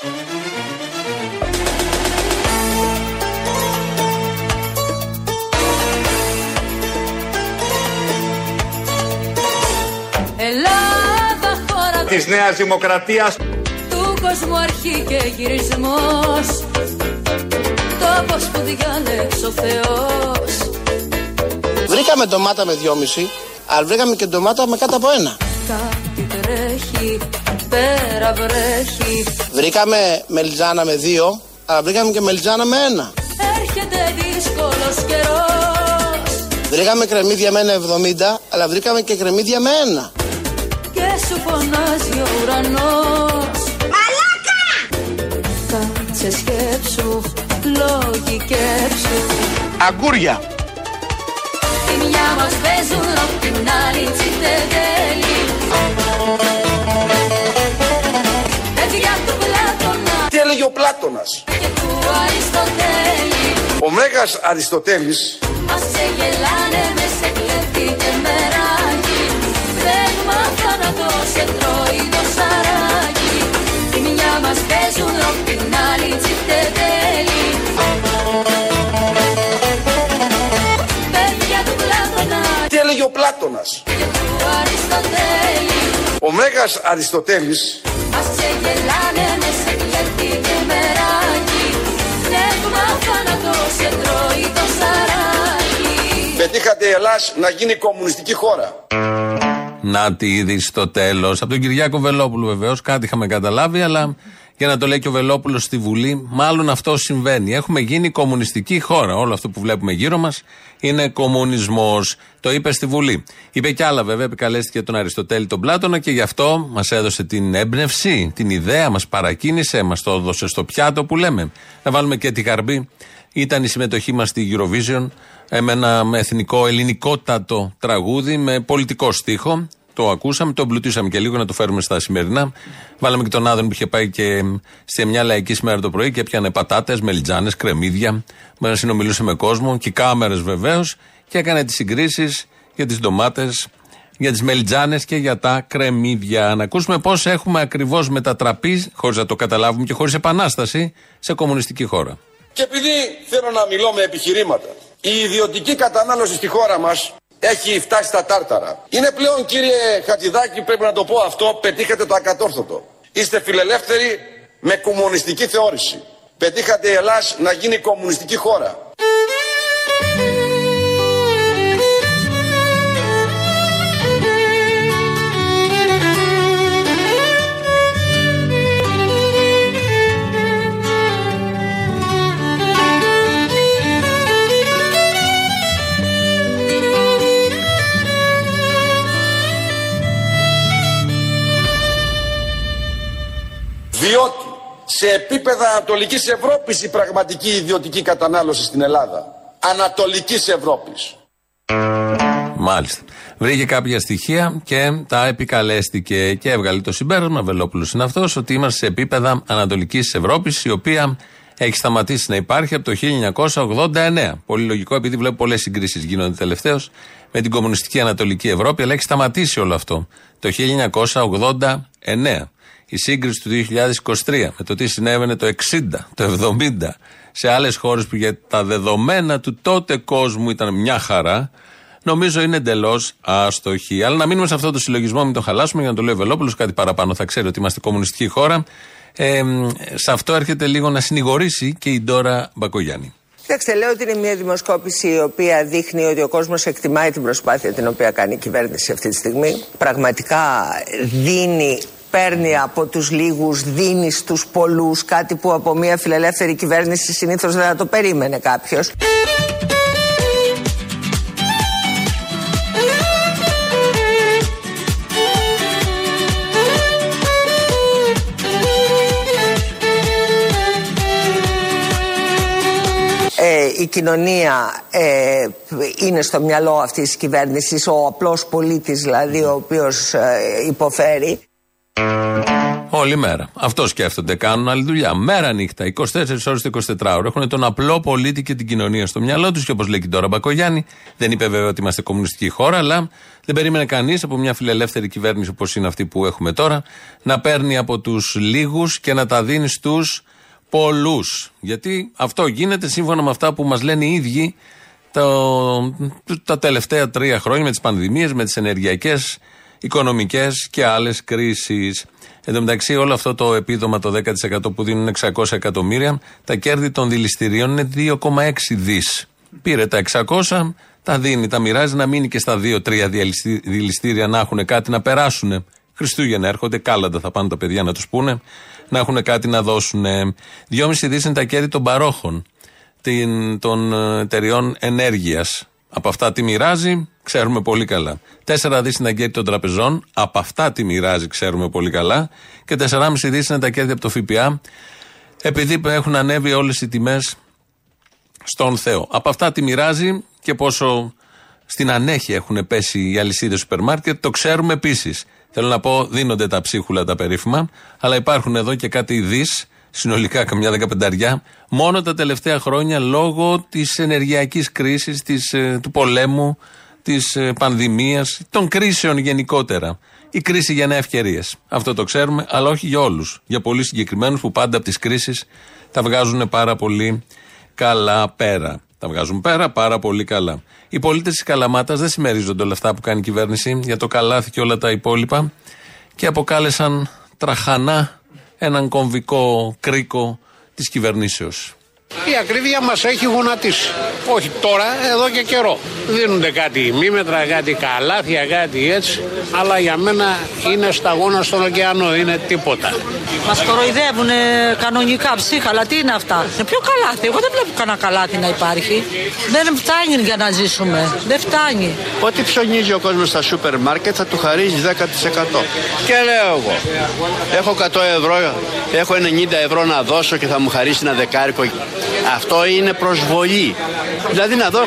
Ελλάδα χώρα της Νέας Δημοκρατίας. του κόσμου αρχή και γυρισμός. Τόπος που διάλεξε ο Θεός. Βρήκαμε ντομάτα με δυόμιση, αλλά βρήκαμε και ντομάτα με κάτω από ένα. Κάτι τρέχει, πέρα βρέχει Βρήκαμε μελιτζάνα με δύο, αλλά βρήκαμε και μελιτζάνα με ένα. Έρχεται δύσκολος καιρός Βρήκαμε κρεμμύδια με ένα 70, αλλά βρήκαμε και κρεμμύδια με ένα. Και σου φωνάζει ο ουρανός Μαλάκα! Κάτσε σκέψου, λόγοι κέψου Αγκούρια. Τη μια μας παίζουν απ' την άλλη τσιτεδέλη Παιδιά του Πλάτωνα. Τι έλεγε ο Πλάτωνας; και του Αριστοτέλη. Ο Μέγας Αριστοτέλης. Μας σε γελάνε με σε κλέφτη και μεράκι. Δεν μάθα να το σε τρώει το σαράκι. Τη μια μας παίζουν ροκ την άλλη τσιτεδέλη Παιδιά του Πλάτωνα. Τι έλεγε ο Πλάτωνας; Τρώει το σαράκι πετύχατε η Ελλάς να γίνει κομμουνιστική χώρα. Να τη είδη στο τέλος. Από τον Κυριάκο Βελόπουλο βεβαίως. Κάτι είχαμε καταλάβει, αλλά για να το λέει και ο Βελόπουλος στη Βουλή, μάλλον αυτό συμβαίνει. Έχουμε γίνει κομμουνιστική χώρα. Όλο αυτό που βλέπουμε γύρω μας είναι κομμουνισμός. Το είπε στη Βουλή. Είπε κι άλλα βέβαια, επικαλέστηκε τον Αριστοτέλη τον Πλάτωνα και γι' αυτό μας έδωσε την έμπνευση, την ιδέα, μας παρακίνησε, μας το έδωσε στο πιάτο που λέμε. Να βάλουμε και τη γαρμπή. Ήταν η συμμετοχή μας στη Eurovision ε, με ένα εθνικό ελληνικότατο τραγούδι με πολιτικό στίχο. Το ακούσαμε, το εμπλουτίσαμε και λίγο να το φέρουμε στα σημερινά. Βάλαμε και τον Άδων που είχε πάει και σε μια λαϊκή σήμερα το πρωί και έπιανε πατάτες, μελιτζάνες, κρεμμύδια. Με να συνομιλούσε με κόσμο και κάμερες βεβαίως και έκανε τις συγκρίσεις για τις ντομάτες, για τις μελιτζάνες και για τα κρεμμύδια. Να ακούσουμε πώς έχουμε ακριβώς μετατραπεί, χωρίς να το καταλάβουμε και χωρίς επανάσταση, σε κομμουνιστική χώρα. Και επειδή θέλω να μιλώ με επιχειρήματα, η ιδιωτική κατανάλωση στη χώρα μας έχει φτάσει στα τάρταρα. Είναι πλέον κύριε Χατζηδάκη, πρέπει να το πω αυτό, πετύχατε το ακατόρθωτο. Είστε φιλελεύθεροι με κομμουνιστική θεώρηση. Πετύχατε η Ελλάς να γίνει κομμουνιστική χώρα. Διότι σε επίπεδα Ανατολικής Ευρώπης η πραγματική ιδιωτική κατανάλωση στην Ελλάδα. Ανατολικής Ευρώπης. Μάλιστα. Βρήκε κάποια στοιχεία και τα επικαλέστηκε και έβγαλε το συμπέρασμα, Βελόπουλος είναι αυτός, ότι είμαστε σε επίπεδα Ανατολικής Ευρώπης, η οποία έχει σταματήσει να υπάρχει από το 1989. Πολύ λογικό, επειδή βλέπω πολλές συγκρίσεις γίνονται τελευταίως με την κομμουνιστική Ανατολική Ευρώπη, αλλά έχει σταματήσει όλο αυτό το 1989. Η σύγκριση του 2023 με το τι συνέβαινε το 60, το 70 σε άλλες χώρες που για τα δεδομένα του τότε κόσμου ήταν μια χαρά, νομίζω είναι εντελώς άστοχη. Αλλά να μείνουμε σε αυτό το συλλογισμό, μην το χαλάσουμε για να το λέει ο Βελόπουλος. Κάτι παραπάνω θα ξέρει ότι είμαστε κομμουνιστική χώρα. Ε, σε αυτό έρχεται λίγο να συνηγορήσει και η Ντόρα Μπακογιάννη. Κοιτάξτε, λέω ότι είναι μια δημοσκόπηση η οποία δείχνει ότι ο κόσμος εκτιμάει την προσπάθεια την οποία κάνει η κυβέρνηση αυτή τη στιγμή. Πραγματικά δίνει, παίρνει από τους λίγους, δίνει στους πολλούς. Κάτι που από μια φιλελεύθερη κυβέρνηση συνήθως δεν θα το περίμενε κάποιος. Ε, η κοινωνία ε, είναι στο μυαλό αυτής της κυβέρνησης, ο απλός πολίτης δηλαδή ο οποίος ε, υποφέρει. Ο Όλη μέρα. Αυτό σκέφτονται. Κάνουν άλλη δουλειά. Μέρα νύχτα. 24 ώρες το 24 ώρο. Έχουν τον απλό πολίτη και την κοινωνία στο μυαλό τους. Και όπως λέει και τώρα Μπακογιάννη, δεν είπε βέβαια ότι είμαστε κομμουνιστική χώρα, αλλά δεν περίμενε κανείς από μια φιλελεύθερη κυβέρνηση όπως είναι αυτή που έχουμε τώρα να παίρνει από τους λίγους και να τα δίνει στους πολλούς. Γιατί αυτό γίνεται σύμφωνα με αυτά που μας λένε οι ίδιοι το, τα τελευταία τρία χρόνια με τις πανδημίες, με τις ενεργειακές, οικονομικές και άλλες κρίσεις. Εν τω μεταξύ, όλο αυτό το επίδομα, το 10% που δίνουν 600 εκατομμύρια, τα κέρδη των δηληστηρίων είναι 2,6 δις. Πήρε τα 600, τα δίνει, τα μοιράζει να μείνει και στα 2-3 δηληστήρια να έχουν κάτι να περάσουν. Χριστούγεννα έρχονται, κάλαντα θα πάνε τα παιδιά να τους πούνε, να έχουν κάτι να δώσουν. 2,5 δις είναι τα κέρδη των παρόχων των εταιριών ενέργειας. Από αυτά τι μοιράζει, ξέρουμε πολύ καλά. 4 δις είναι τα κέρδη των τραπεζών, από αυτά τι μοιράζει, ξέρουμε πολύ καλά. Και 4,5 δις είναι τα κέρδη από το ΦΠΑ, επειδή έχουν ανέβει όλες οι τιμές στον Θεό. Από αυτά τι μοιράζει και πόσο στην ανέχεια έχουν πέσει οι αλυσίδες σούπερ μάρκετ, το ξέρουμε επίσης. Θέλω να πω, δίνονται τα ψίχουλα τα περίφημα, αλλά υπάρχουν εδώ και κάτι δις συνολικά καμιά δεκαπενταριά, μόνο τα τελευταία χρόνια λόγω της ενεργειακής κρίσης, ε, του πολέμου, της ε, πανδημίας, των κρίσεων γενικότερα. Η κρίση για νέα ευκαιρίες. Αυτό το ξέρουμε, αλλά όχι για όλους. Για πολύ συγκεκριμένους που πάντα από τις κρίσεις τα βγάζουν πάρα πολύ καλά πέρα. Τα βγάζουν πέρα πάρα πολύ καλά. Οι πολίτες της Καλαμάτας δεν συμμερίζονται όλα αυτά που κάνει η κυβέρνηση για το καλάθι και όλα τα υπόλοιπα και αποκάλεσαν τραχανά έναν κομβικό κρίκο της κυβερνήσεως. Η ακρίβεια μας έχει γονατίσει. Όχι τώρα, εδώ και καιρό. Δίνονται κάτι μήμετρα, κάτι καλάθια, κάτι έτσι. Αλλά για μένα είναι σταγόνα στον ωκεανό, είναι τίποτα. Μας κοροϊδεύουν κανονικά ψύχα, αλλά τι είναι αυτά; Είναι πιο καλάθι. Εγώ δεν βλέπω κανένα καλάθι να υπάρχει. Δεν φτάνει για να ζήσουμε. Δεν φτάνει. Ό,τι ψωνίζει ο κόσμος στα σούπερ μάρκετ θα του χαρίζει 10%. Και λέω εγώ, έχω 100 ευρώ, έχω 90 ευρώ να δώσω και θα μου χαρίσει ένα δεκάρικο αυτό είναι προσβολή. Δηλαδή να δω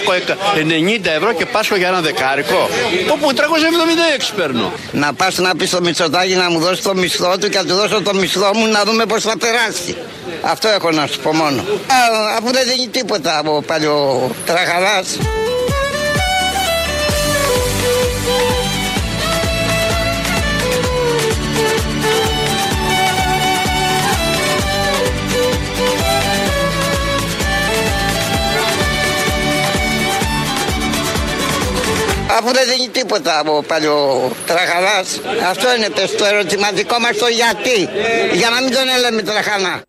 90 ευρώ και πάσχω για ένα δεκάρικο. Όπου 376 παίρνω. Να πας να πεις στο Μητσοτάκη να μου δώσεις το μισθό του και να του δώσω το μισθό μου να δούμε πώς θα περάσει. Αυτό έχω να σου πω μόνο. Α, αφού δεν δίνει τίποτα από παλιό τραχαλάς. Αφού δεν δίνει τίποτα από παλιό τραχαλάς. Αυτό είναι το ερωτηματικό μας το γιατί. Για να μην τον λέμε τραχανά.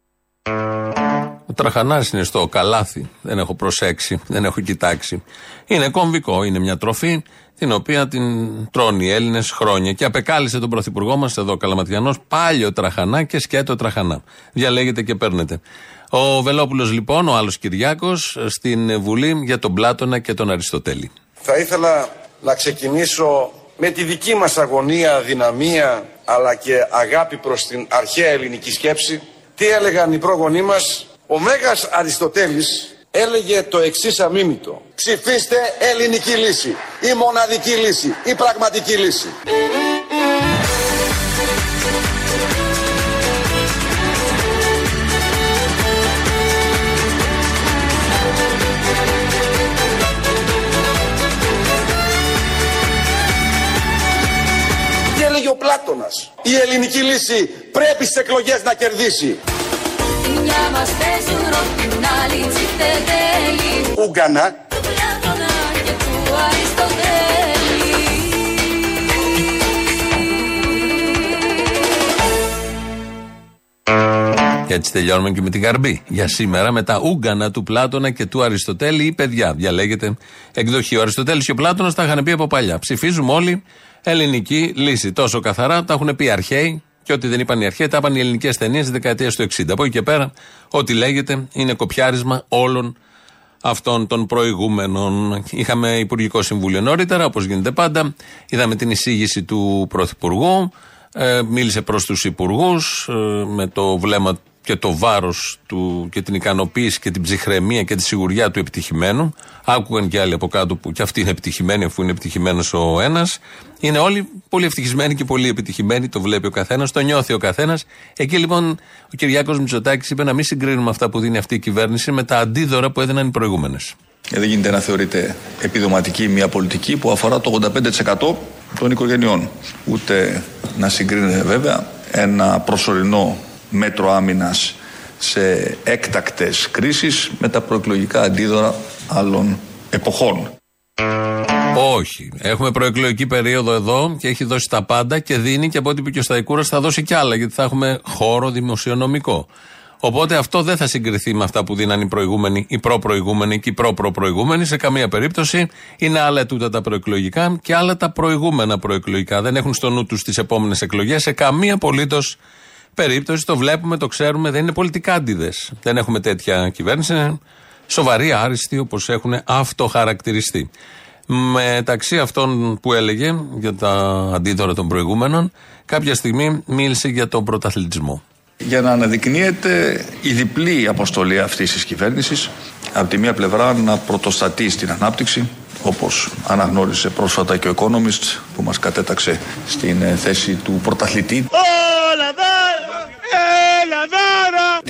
Ο τραχανάς είναι στο καλάθι. Δεν έχω προσέξει, δεν έχω κοιτάξει. Είναι κομβικό, είναι μια τροφή την οποία την τρώνε οι Έλληνες χρόνια. Και απεκάλυψε τον πρωθυπουργό μας εδώ, Καλαματιανός, πάλιο τραχανά και σκέτο τραχανά. Διαλέγετε και παίρνετε. Ο Βελόπουλος λοιπόν, ο άλλος Κυριάκος, στην Βουλή για τον Πλάτωνα και τον Αριστοτέλη. Θα ήθελα να ξεκινήσω με τη δική μας αγωνία, δυναμία αλλά και αγάπη προς την αρχαία ελληνική σκέψη. Τι έλεγαν οι πρόγονοί μας; Ο Μέγας Αριστοτέλης έλεγε το εξής αμίμητο. Ψηφίστε ελληνική λύση. Η μοναδική λύση. Η πραγματική λύση. Πλάτωνας. Η ελληνική λύση πρέπει στις εκλογές να κερδίσει. Ούγκανα. Και έτσι τελειώνουμε και με την καρμπή. Για σήμερα με τα Ούγκανα του Πλάτωνα και του Αριστοτέλη ή παιδιά. Διαλέγεται εκδοχή. Ο Αριστοτέλης και ο Πλάτωνας τα είχαν πει από παλιά. Ψηφίζουμε όλοι ελληνική λύση. Τόσο καθαρά τα έχουν πει αρχαίοι και ό,τι δεν είπαν οι αρχαίοι τα είπαν οι ελληνικές ταινίες της δεκαετίας του 60. Από εκεί και πέρα, ό,τι λέγεται είναι κοπιάρισμα όλων αυτών των προηγούμενων. Είχαμε Υπουργικό Συμβούλιο νωρίτερα, όπως γίνεται πάντα. Είδαμε την εισήγηση του Πρωθυπουργού. Ε, μίλησε προς τους υπουργούς ε, με το βλέμμα και το βάρος του και την ικανοποίηση και την ψυχραιμία και τη σιγουριά του επιτυχημένου. Άκουγαν και άλλοι από κάτω που και αυτοί είναι επιτυχημένοι, αφού είναι επιτυχημένος ο ένας. Είναι όλοι πολύ ευτυχισμένοι και πολύ επιτυχημένοι. Το βλέπει ο καθένας, το νιώθει ο καθένας. Εκεί λοιπόν ο Κυριάκος Μητσοτάκης είπε να μην συγκρίνουμε αυτά που δίνει αυτή η κυβέρνηση με τα αντίδωρα που έδιναν οι προηγούμενες. Ε, Δεν γίνεται να θεωρείται επιδοματική μια πολιτική που αφορά το 85% των οικογενειών. Ούτε να συγκρίνεται βέβαια ένα προσωρινό μέτρο άμυνας σε έκτακτες κρίσεις με τα προεκλογικά αντίδωρα άλλων εποχών. Όχι. Έχουμε προεκλογική περίοδο εδώ και έχει δώσει τα πάντα και δίνει και από ό,τι είπε και ο Σταϊκούρας θα δώσει κι άλλα γιατί θα έχουμε χώρο δημοσιονομικό. Οπότε αυτό δεν θα συγκριθεί με αυτά που δίναν οι προηγούμενοι, οι προ-προηγούμενοι και οι προ-προ-προηγούμενοι. Σε καμία περίπτωση είναι άλλα τούτα τα προεκλογικά και άλλα τα προηγούμενα προεκλογικά. Δεν έχουν στο νου τους τις επόμενες εκλογές σε καμία απολύτως περίπτωση. Το βλέπουμε, το ξέρουμε, δεν είναι πολιτικάντιδες. Δεν έχουμε τέτοια κυβέρνηση. Είναι σοβαροί, άριστοι, όπως έχουν αυτοχαρακτηριστεί. Μεταξύ αυτών που έλεγε για τα αντίδωρα των προηγούμενων, κάποια στιγμή μίλησε για τον πρωταθλητισμό. Για να αναδεικνύεται η διπλή αποστολή αυτής της κυβέρνησης από τη μία πλευρά να πρωτοστατεί στην ανάπτυξη όπως αναγνώρισε πρόσφατα και ο Economist που μας κατέταξε στην ε, θέση του πρωταθλητή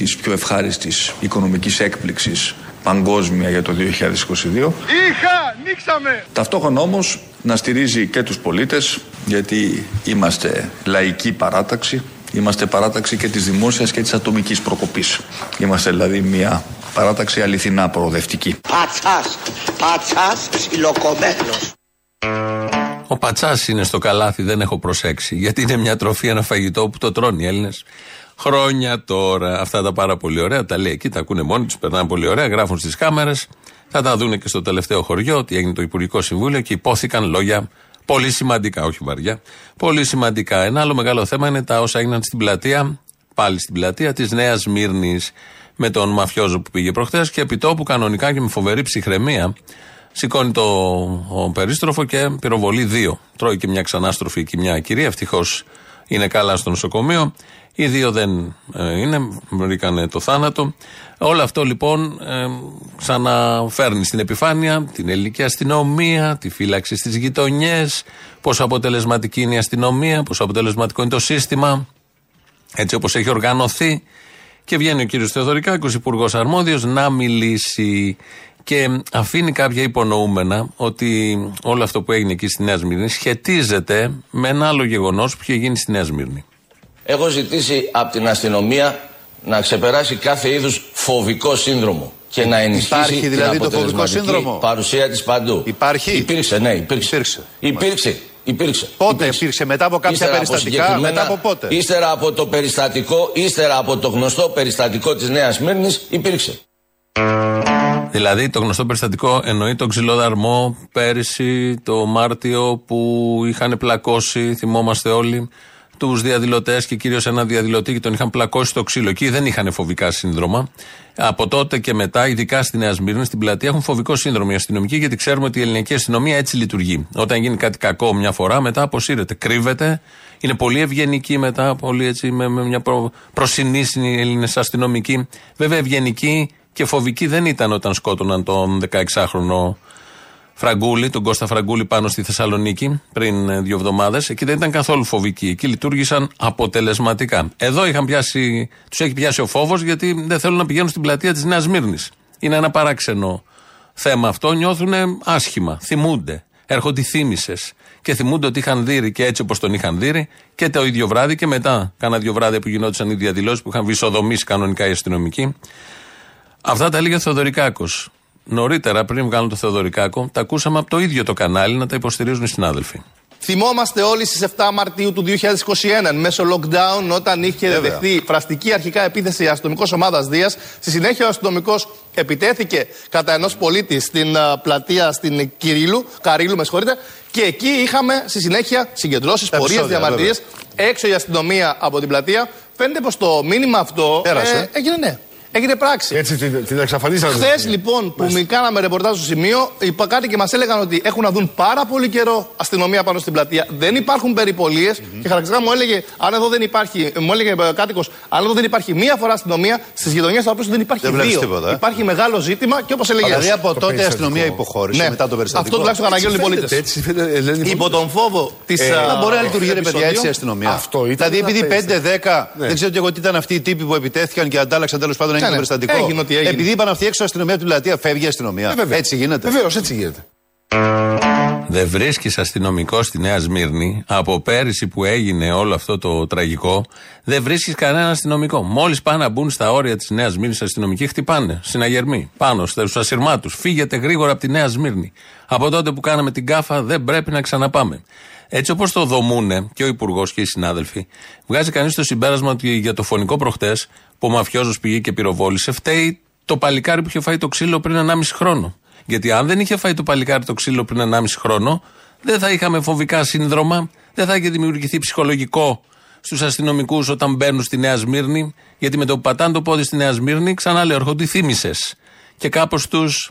της πιο ευχάριστης οικονομικής έκπληξης παγκόσμια για το 2022 Είχα, νίξαμε. Ταυτόχρονα όμως να στηρίζει και τους πολίτες γιατί είμαστε λαϊκή παράταξη Είμαστε παράταξη και της δημόσιας και της ατομικής προκοπής. Είμαστε δηλαδή μια παράταξη αληθινά προοδευτική. Πατσάς, πατσάς ψιλοκομμένος. Ο πατσάς είναι στο καλάθι, δεν έχω προσέξει. Γιατί είναι μια τροφή, ένα φαγητό που το τρώνε οι Έλληνες χρόνια τώρα. Αυτά τα πάρα πολύ ωραία τα λέει εκεί, τα ακούνε μόνοι τους, περνάνε πολύ ωραία, γράφουν στις κάμερες. Θα τα δούνε και στο τελευταίο χωριό, ότι έγινε το Υπουργικό Συμβούλιο και υπόθηκαν λόγια πολύ σημαντικά, όχι βαριά. Πολύ σημαντικά. Ένα άλλο μεγάλο θέμα είναι τα όσα έγιναν στην πλατεία, πάλι στην πλατεία της Νέας Μύρνης με τον μαφιόζο που πήγε προχθές και επιτόπου κανονικά και με φοβερή ψυχραιμία σηκώνει το ο περίστροφο και πυροβολεί δύο. Τρώει και μια ξανάστροφη και μια κυρία. Ευτυχώς είναι καλά στο νοσοκομείο. Οι δύο δεν ε, είναι, βρήκανε το θάνατο. Όλο αυτό λοιπόν ε, ξαναφέρνει στην επιφάνεια την ελληνική αστυνομία, τη φύλαξη στις γειτονιές, πόσο αποτελεσματική είναι η αστυνομία, πόσο αποτελεσματικό είναι το σύστημα, έτσι όπως έχει οργανωθεί. Και βγαίνει ο κύριος Θεοδωρικάκος, υπουργός αρμόδιος, να μιλήσει και αφήνει κάποια υπονοούμενα ότι όλο αυτό που έγινε εκεί στη Νέα Σμύρνη σχετίζεται με ένα άλλο γεγονός που είχε γίνει στη Νέα Σμύρνη. Έχω ζητήσει από την αστυνομία να ξεπεράσει κάθε είδους φοβικό σύνδρομο και να ενισχύσει Υπάρχει δηλαδή την το φοβικό αποτελεσματική σύνδρομο; παρουσία της παντού. Υπάρχει; Υπήρξε, ναι, υπήρξε. Υπήρξε. Υπήρξε. υπήρξε. Πότε υπήρξε, μετά από κάποια Ύστερα περιστατικά, συγκεκριμένα- μετά από πότε; Ύστερα από το περιστατικό, ύστερα από το γνωστό περιστατικό της Νέας Μύρνης, υπήρξε. Δηλαδή το γνωστό περιστατικό εννοεί τον ξυλοδαρμό πέρυσι το Μάρτιο που είχαν πλακώσει, θυμόμαστε όλοι, τους διαδηλωτές και κυρίως ένα διαδηλωτή και τον είχαν πλακώσει στο ξύλο. Εκεί δεν είχαν φοβικά σύνδρομα. Από τότε και μετά, ειδικά στη Νέα Σμύρνη, στην πλατεία, έχουν φοβικό σύνδρομο οι αστυνομικοί γιατί ξέρουμε ότι η ελληνική αστυνομία έτσι λειτουργεί. Όταν γίνει κάτι κακό μια φορά, μετά αποσύρεται, κρύβεται. Είναι πολύ ευγενική μετά, πολύ έτσι, με, με μια προ, προσυνήσινη Έλληνες αστυνομικοί. Βέβαια, ευγενική και φοβική δεν ήταν όταν σκότωναν τον 16χρονο Φραγκούλη, τον Κώστα Φραγκούλη πάνω στη Θεσσαλονίκη πριν ε, δύο εβδομάδες. Εκεί δεν ήταν καθόλου φοβικοί. Εκεί λειτουργήσαν αποτελεσματικά. Εδώ είχαν πιάσει, τους έχει πιάσει ο φόβος γιατί δεν θέλουν να πηγαίνουν στην πλατεία της Νέας Μύρνη. Είναι ένα παράξενο θέμα αυτό. Νιώθουν άσχημα. Θυμούνται. Έρχονται οι θύμησες. Και θυμούνται ότι είχαν δει και έτσι όπως τον είχαν δει και το ίδιο βράδυ και μετά. Κάνα δύο βράδια που γινόντουσαν οι διαδηλώσεις που είχαν βυσοδομήσει κανονικά οι αστυνομικοί. Αυτά τα έλεγε ο Θεοδωρικάκος. Νωρίτερα, πριν βγάλουν το Θεοδωρικάκο, τα ακούσαμε από το ίδιο το κανάλι να τα υποστηρίζουν οι συνάδελφοι. Θυμόμαστε όλοι στις 7 Μαρτίου του 2021, εν μέσω lockdown, όταν είχε Βέβαια. δεχθεί φραστική αρχικά επίθεση αστυνομικός ομάδας Δίας. Στη συνέχεια, ο αστυνομικός επιτέθηκε κατά ενός πολίτη στην α, πλατεία στην Κυρίλου, Καρίλου, με συγχωρείτε, και εκεί είχαμε στη συνέχεια συγκεντρώσεις, Τα πορείες, επεισόδια, διαμαρτυρίες. Έξω η αστυνομία από την πλατεία. Φαίνεται πως το μήνυμα αυτό Πέρασε. ε, έγινε ναι. Έγινε πράξη. Έτσι την, την εξαφανίσατε. Χθες λοιπόν που μη κάναμε ρεπορτάζ στο σημείο, είπα κάτι και μας έλεγαν ότι έχουν να δουν πάρα πολύ καιρό αστυνομία πάνω στην πλατεία. Δεν υπάρχουν περιπολίες και χαρακτηριστικά μου έλεγε, αν εδώ δεν υπάρχει, μου έλεγε κάτοικος, αν εδώ δεν υπάρχει μία φορά αστυνομία, στις γειτονιές θα δεν υπάρχει Δεν βλέπεις δύο. τίποτα, ε; Υπάρχει μεγάλο ζήτημα και όπως έλεγε. Δηλαδή ο- από τότε η αστυνομία υποχώρησε Ναι. μετά το περιστατικό. Αυτό τουλάχιστον αναγγέλνουν οι πολίτες. Έτσι φαίνεται, λένε οι Υπό τον φόβο της. Ε, δεν μπορεί να λειτουργεί ρε παιδιά έτσι η αστυνομία. Αυτό ήταν δηλαδή, να επειδή παίζει. 5-10, Ναι. δεν ξέρω και εγώ τι ήταν αυτοί οι τύποι που επιτέθηκαν και αντάλλαξαν τέλος πάντων έγινε Ναι, το ναι. περιστατικό. Έγινε ό,τι έγινε. Επειδή είπαν αυτοί έξω αστυνομία από την πλατεία, φεύγει η αστυνομία. έτσι γίνεται. Βεβαίως, έτσι γίνεται. Δεν βρίσκεις αστυνομικό στη Νέα Σμύρνη από πέρυσι που έγινε όλο αυτό το τραγικό. Δεν βρίσκεις κανένα αστυνομικό. Μόλις πάνε να μπουν στα όρια της Νέας Σμύρνης, αστυνομικοί χτυπάνε. Συναγερμοί. Πάνω στου ασυρμάτου. Φύγετε γρήγορα από τη Νέα Σμύρνη. Από τότε που κάναμε την κάφα δεν πρέπει να ξαναπάμε. Έτσι όπως το δομούνε και ο Υπουργός και οι συνάδελφοι, βγάζει κανείς το συμπέρασμα ότι για το φωνικό προχτές που ο Μαφιόζος πήγε και πυροβόλησε, φταίει το παλικάρι που είχε φάει το ξύλο πριν 1,5 χρόνο. Γιατί αν δεν είχε φάει το παλικάρι το ξύλο πριν 1,5 χρόνο, δεν θα είχαμε φοβικά σύνδρομα, δεν θα είχε δημιουργηθεί ψυχολογικό στους αστυνομικούς όταν μπαίνουν στη Νέα Σμύρνη. Γιατί με το που πατάνε το πόδι στη Νέα Σμύρνη, ξανά λέω, έρχονται οι θύμησες. Και κάπως τους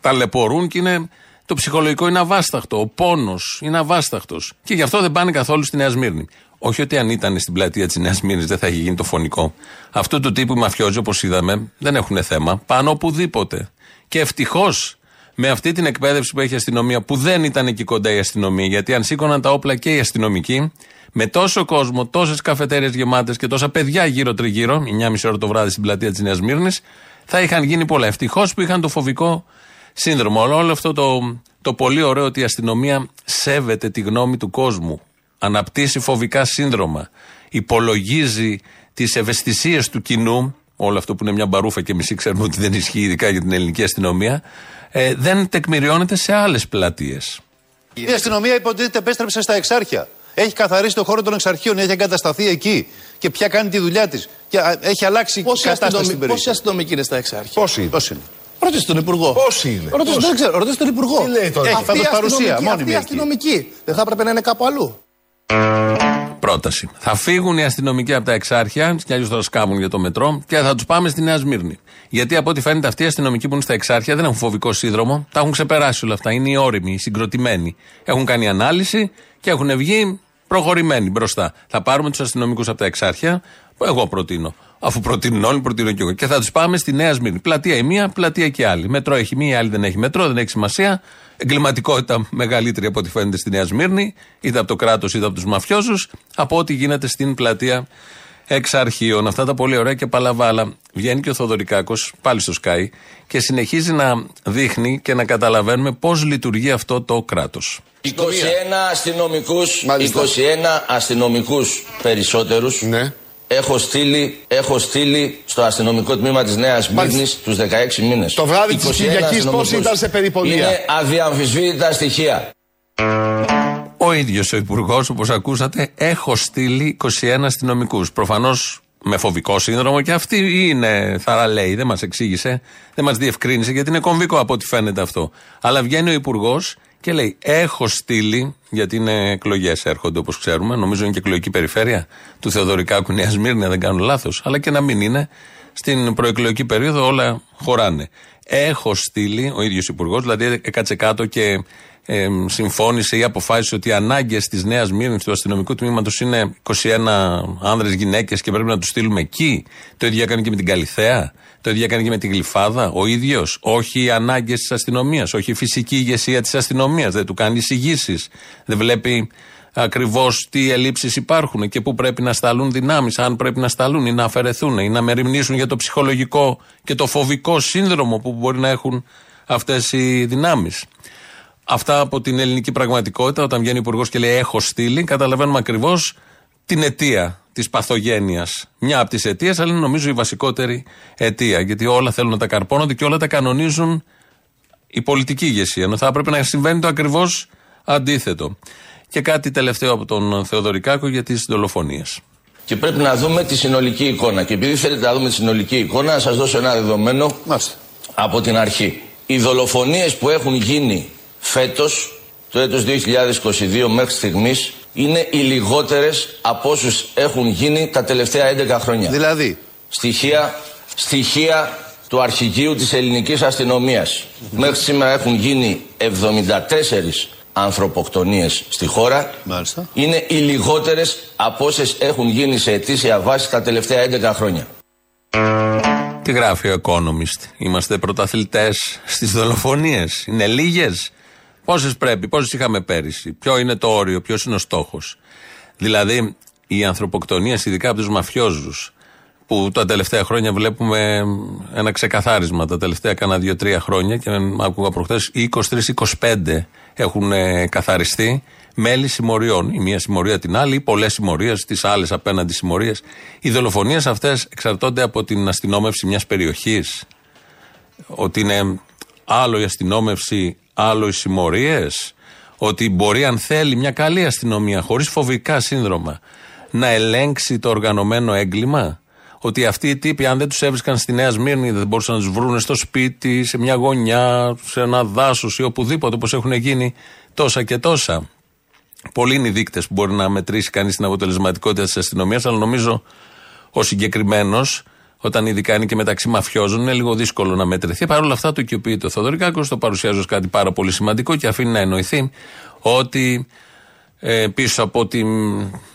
ταλαιπωρούν και είναι. Το ψυχολογικό είναι αβάσταχτο. Ο πόνος είναι αβάσταχτος. Και γι' αυτό δεν πάνε καθόλου στη Νέα Σμύρνη. Όχι ότι αν ήταν στην πλατεία της Νέας Σμύρνης δεν θα είχε γίνει το φωνικό. Αυτού του τύπου οι μαφιόζοι, όπως είδαμε, δεν έχουν θέμα. Πάνω οπουδήποτε. Και ευτυχώς με αυτή την εκπαίδευση που έχει η αστυνομία, που δεν ήταν εκεί κοντά η αστυνομία, γιατί αν σήκωναν τα όπλα και οι αστυνομικοί, με τόσο κόσμο, τόσες καφετέρειες γεμάτες και τόσα παιδιά γύρω-τριγύρω, 9.30 ώρα το βράδυ στην πλατεία της Νέας Μύρνη, θα είχαν γίνει πολλά. Ευτυχώς που είχαν το φοβικό σύνδρομο. Όλο, όλο αυτό το, το πολύ ωραίο ότι η αστυνομία σέβεται τη γνώμη του κόσμου, αναπτύσσει φοβικά σύνδρομα, υπολογίζει τις ευαισθησίες του κοινού, όλο αυτό που είναι μια μπαρούφα και μισή ξέρουμε ότι δεν ισχύει ειδικά για την ελληνική αστυνομία, ε, δεν τεκμηριώνεται σε άλλες πλατείες. Η αστυνομία υποτίθεται επέστρεψε στα εξάρχεια. Έχει καθαρίσει το χώρο των εξαρχείων, έχει εγκατασταθεί εκεί και πια κάνει τη δουλειά της. Και α, έχει αλλάξει η Πόσοι κατάσταση στην αστυνομικοί, περιοχή. πόσοι αστυνομικοί είναι στα εξάρχεια; Πόσοι είναι; Πώς είναι; Ρωτήστε τον Υπουργό. Πόσοι είναι; Ρωτήστε, Πόσοι; δεν ξέρω, ρωτήστε τον Υπουργό. Τι λέει τώρα; Έχει Αυτή πάντως η παρουσία, αστυνομική- μόνιμη Αυτή η εκεί. αστυνομική δεν θα έπρεπε να είναι κάπου αλλού. Πρόταση. Θα φύγουν οι αστυνομικοί από τα εξάρχεια, κι αλλιώς θα σκάβουν για το μετρό, και θα τους πάμε στη Νέα Σμύρνη. Γιατί από ό,τι φαίνεται αυτοί οι αστυνομικοί που είναι στα εξάρχεια δεν έχουν φοβικό σύνδρομο, τα έχουν ξεπεράσει όλα αυτά. Είναι οι όριμοι, οι συγκροτημένοι. Έχουν κάνει ανάλυση και έχουν βγει προχωρημένοι μπροστά. Θα πάρουμε τους αστυνομικούς από τα εξάρχεια, που εγώ προτείνω. Αφού προτείνουν όλοι, προτείνω και εγώ. Και θα τους πάμε στη Νέα Σμύρνη. Πλατεία η μία, πλατεία και η άλλη. Μετρό έχει μία, η άλλη δεν έχει μετρό, δεν έχει σημασία. Εγκληματικότητα μεγαλύτερη από ό,τι φαίνεται στη Νέα Σμύρνη, είτε από το κράτος είτε από τους μαφιόζους, από ό,τι γίνεται στην πλατεία εξ αρχείων. Αυτά τα πολύ ωραία και παλαβάλα. Βγαίνει και ο Θοδωρικάκος, πάλι στο Sky, και συνεχίζει να δείχνει και να καταλαβαίνουμε πώς λειτουργεί αυτό το κράτος. 21 αστυνομικούς, Μάλιστα. 21 αστυνομικούς περισσότερους Ναι. Έχω, στείλει, έχω στείλει στο αστυνομικό τμήμα της Νέας Μάλιστα. Μύρνης τους 16 μήνες. Το βράδυ της 21 Κυριακής αστυνομικούς. πόσοι ήταν σε περιπολία; Είναι αδιαμφισβήτητα στοιχεία. Ο ίδιος ο Υπουργός, όπως ακούσατε, έχω στείλει 21 αστυνομικούς. Προφανώς με φοβικό σύνδρομο και αυτή είναι θαραλέη. Δεν μας εξήγησε, δεν μας διευκρίνησε γιατί είναι κομβικό από ό,τι φαίνεται αυτό. Αλλά βγαίνει ο Υπουργός και λέει: Έχω στείλει, γιατί είναι εκλογές έρχονται όπως ξέρουμε. Νομίζω είναι και εκλογική περιφέρεια του Θεοδωρικάκου Νέας Μύρνη, αν δεν κάνω λάθος. Αλλά και να μην είναι, στην προεκλογική περίοδο όλα χωράνε. Έχω στείλει, ο ίδιος Υπουργός, δηλαδή έκατσε κάτω και ε, συμφώνησε ή αποφάσισε ότι οι ανάγκες της Νέας Μύρνη του αστυνομικού τμήματος είναι 21 άνδρες γυναίκες και πρέπει να τους στείλουμε εκεί. Το ίδιο έκανε και με την Καλιθέα. Το ίδιο έκανε και με την Γλυφάδα. Ο ίδιος. Όχι οι ανάγκες της αστυνομίας. Όχι η φυσική ηγεσία της αστυνομίας. Δεν του κάνει εισηγήσει. Δεν βλέπει ακριβώς τι ελλείψεις υπάρχουν και πού πρέπει να σταλούν δυνάμεις, αν πρέπει να σταλούν ή να αφαιρεθούν ή να μεριμνήσουν για το ψυχολογικό και το φοβικό σύνδρομο που μπορεί να έχουν αυτές οι δυνάμεις. Αυτά από την ελληνική πραγματικότητα, όταν βγαίνει ο Υπουργός και λέει Έχω στείλει, καταλαβαίνουμε ακριβώς την αιτία της παθογένειας. Μια από τις αιτίες, αλλά είναι νομίζω η βασικότερη αιτία. Γιατί όλα θέλουν να τα καρπώνονται και όλα τα κανονίζουν η πολιτική ηγεσία. Ενώ θα έπρεπε να συμβαίνει το ακριβώς αντίθετο. Και κάτι τελευταίο από τον Θεοδωρικάκο για τις δολοφονίες. Και πρέπει να δούμε τη συνολική εικόνα. Και επειδή θέλετε να δούμε τη συνολική εικόνα, να σας δώσω ένα δεδομένο Μάλιστα. από την αρχή. Οι δολοφονίες που έχουν γίνει φέτος, το έτος 2022 μέχρι στιγμής, είναι οι λιγότερες από όσους έχουν γίνει τα τελευταία 11 χρόνια. Δηλαδή, Στοιχεία στοιχεία του αρχηγείου της ελληνικής αστυνομίας. Μέχρι σήμερα έχουν γίνει 74 ανθρωποκτονίες στη χώρα. Μάλιστα. Είναι οι λιγότερες από όσες έχουν γίνει σε αιτήσια βάση τα τελευταία 11 χρόνια. Τι γράφει ο Economist; Είμαστε πρωταθλητές στις δολοφονίες; Είναι λίγες; Πόσες πρέπει, πόσες είχαμε πέρυσι, ποιο είναι το όριο, ποιος είναι ο στόχος. Δηλαδή, οι ανθρωποκτονίε, ειδικά από τους μαφιόζους, που τα τελευταία χρόνια βλέπουμε ένα ξεκαθάρισμα. Τα τελευταία κάνα δύο-τρία χρόνια και άκουγα προχθές 23-25 έχουν ε, καθαριστεί μέλη συμμοριών. Η μία συμμορία την άλλη, ή πολλές συμμορίες, τις άλλες απέναντι συμμορίες. Οι δολοφονίες αυτές εξαρτώνται από την αστυνόμευση μιας περιοχής. Ότι είναι άλλο η αστυνόμευση, άλλο οι συμμορίες. Ότι μπορεί, αν θέλει, μια καλή αστυνομία, χωρίς φοβικά σύνδρομα, να ελέγξει το οργανωμένο έγκλημα. Ότι αυτοί οι τύποι, αν δεν τους έβρισκαν στη Νέα Σμύρνη, δεν μπορούσαν να τους βρουν στο σπίτι, σε μια γωνιά, σε ένα δάσος ή οπουδήποτε, όπως έχουν γίνει τόσα και τόσα. Πολλοί είναι οι δείκτες που μπορεί να μετρήσει κανείς την αποτελεσματικότητα της αστυνομίας, αλλά νομίζω ο συγκεκριμένος, όταν ειδικά είναι και μεταξύ μαφιόζων, είναι λίγο δύσκολο να μετρηθεί. Παρ' όλα αυτά, το οικειοποιείται ο Θοδωρικάκος, το παρουσιάζει ως κάτι πάρα πολύ σημαντικό και αφήνει να εννοηθεί ότι ε, πίσω από τη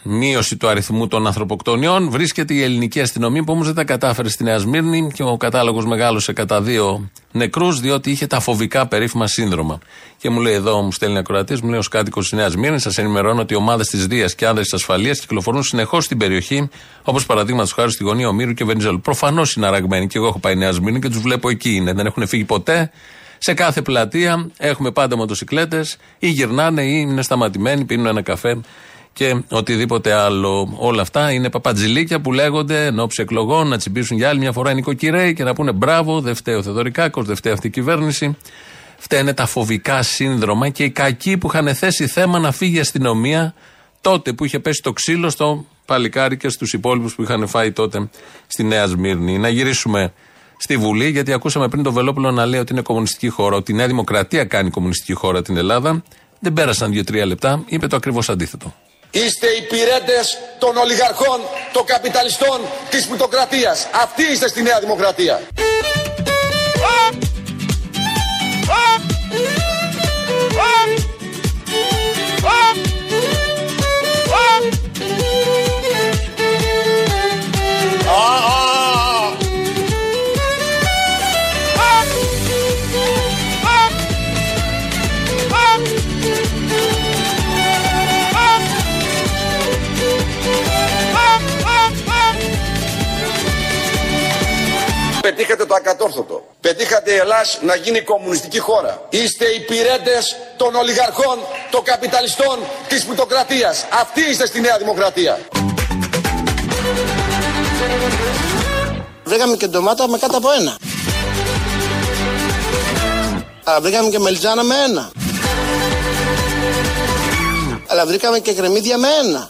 μείωση του αριθμού των ανθρωποκτονιών βρίσκεται η ελληνική αστυνομία που όμως δεν τα κατάφερε στη Νέα Σμύρνη και ο κατάλογος μεγάλωσε κατά δύο νεκρούς διότι είχε τα φοβικά περίφημα σύνδρομα. Και μου λέει εδώ, μου στέλνει ακροατής, μου λέει ως κάτοικος της Νέας Σμύρνης, σας ενημερώνω ότι ομάδες της Δίας και άνδρες της ασφαλείας κυκλοφορούν συνεχώς στην περιοχή, όπως παραδείγματος χάρη στη γωνία Ομήρου και Βενιζέλου. Προφανώς είναι αραγμένοι και εγώ έχω πάει Νέα Σμύρνη και τους βλέπω εκεί είναι. Δεν έχουν φύγει ποτέ. Σε κάθε πλατεία έχουμε πάντα μοτοσυκλέτες ή γυρνάνε ή είναι σταματημένοι, πίνουν ένα καφέ και οτιδήποτε άλλο. Όλα αυτά είναι παπατζηλίκια που λέγονται εν ώψη εκλογών να τσιμπήσουν για άλλη μια φορά οι νοικοκυρέοι και να πούνε μπράβο, δεν φταίει ο Θεοδωρικάκος, δεν φταίει αυτή η κυβέρνηση. Φταίνε τα φοβικά σύνδρομα και οι κακοί που είχαν θέσει θέμα να φύγει η αστυνομία τότε που είχε πέσει το ξύλο στο παλικάρι και στους υπόλοιπους που είχαν φάει τότε στη Νέα Σμύρνη. Να γυρίσουμε στη Βουλή, γιατί ακούσαμε πριν τον Βελόπουλο να λέει ότι είναι κομμουνιστική χώρα, ότι η Νέα Δημοκρατία κάνει κομμουνιστική χώρα την Ελλάδα. Δεν πέρασαν δύο-τρία λεπτά, είπε το ακριβώς αντίθετο. Είστε υπηρέτε των ολιγαρχών, των καπιταλιστών, της πλουτοκρατίας. Αυτοί είστε στη Νέα Δημοκρατία. Ακατόρθωτο. Πετύχατε η Ελλάς να γίνει κομμουνιστική χώρα. Είστε υπηρέτες των ολιγαρχών, των καπιταλιστών, της πλουτοκρατίας. Αυτοί είστε στη Νέα Δημοκρατία. Βρήκαμε και ντομάτα με κάτω από ένα. Αλλά βρήκαμε και μελιτζάνα με ένα. Αλλά βρήκαμε και κρεμμύδια με ένα.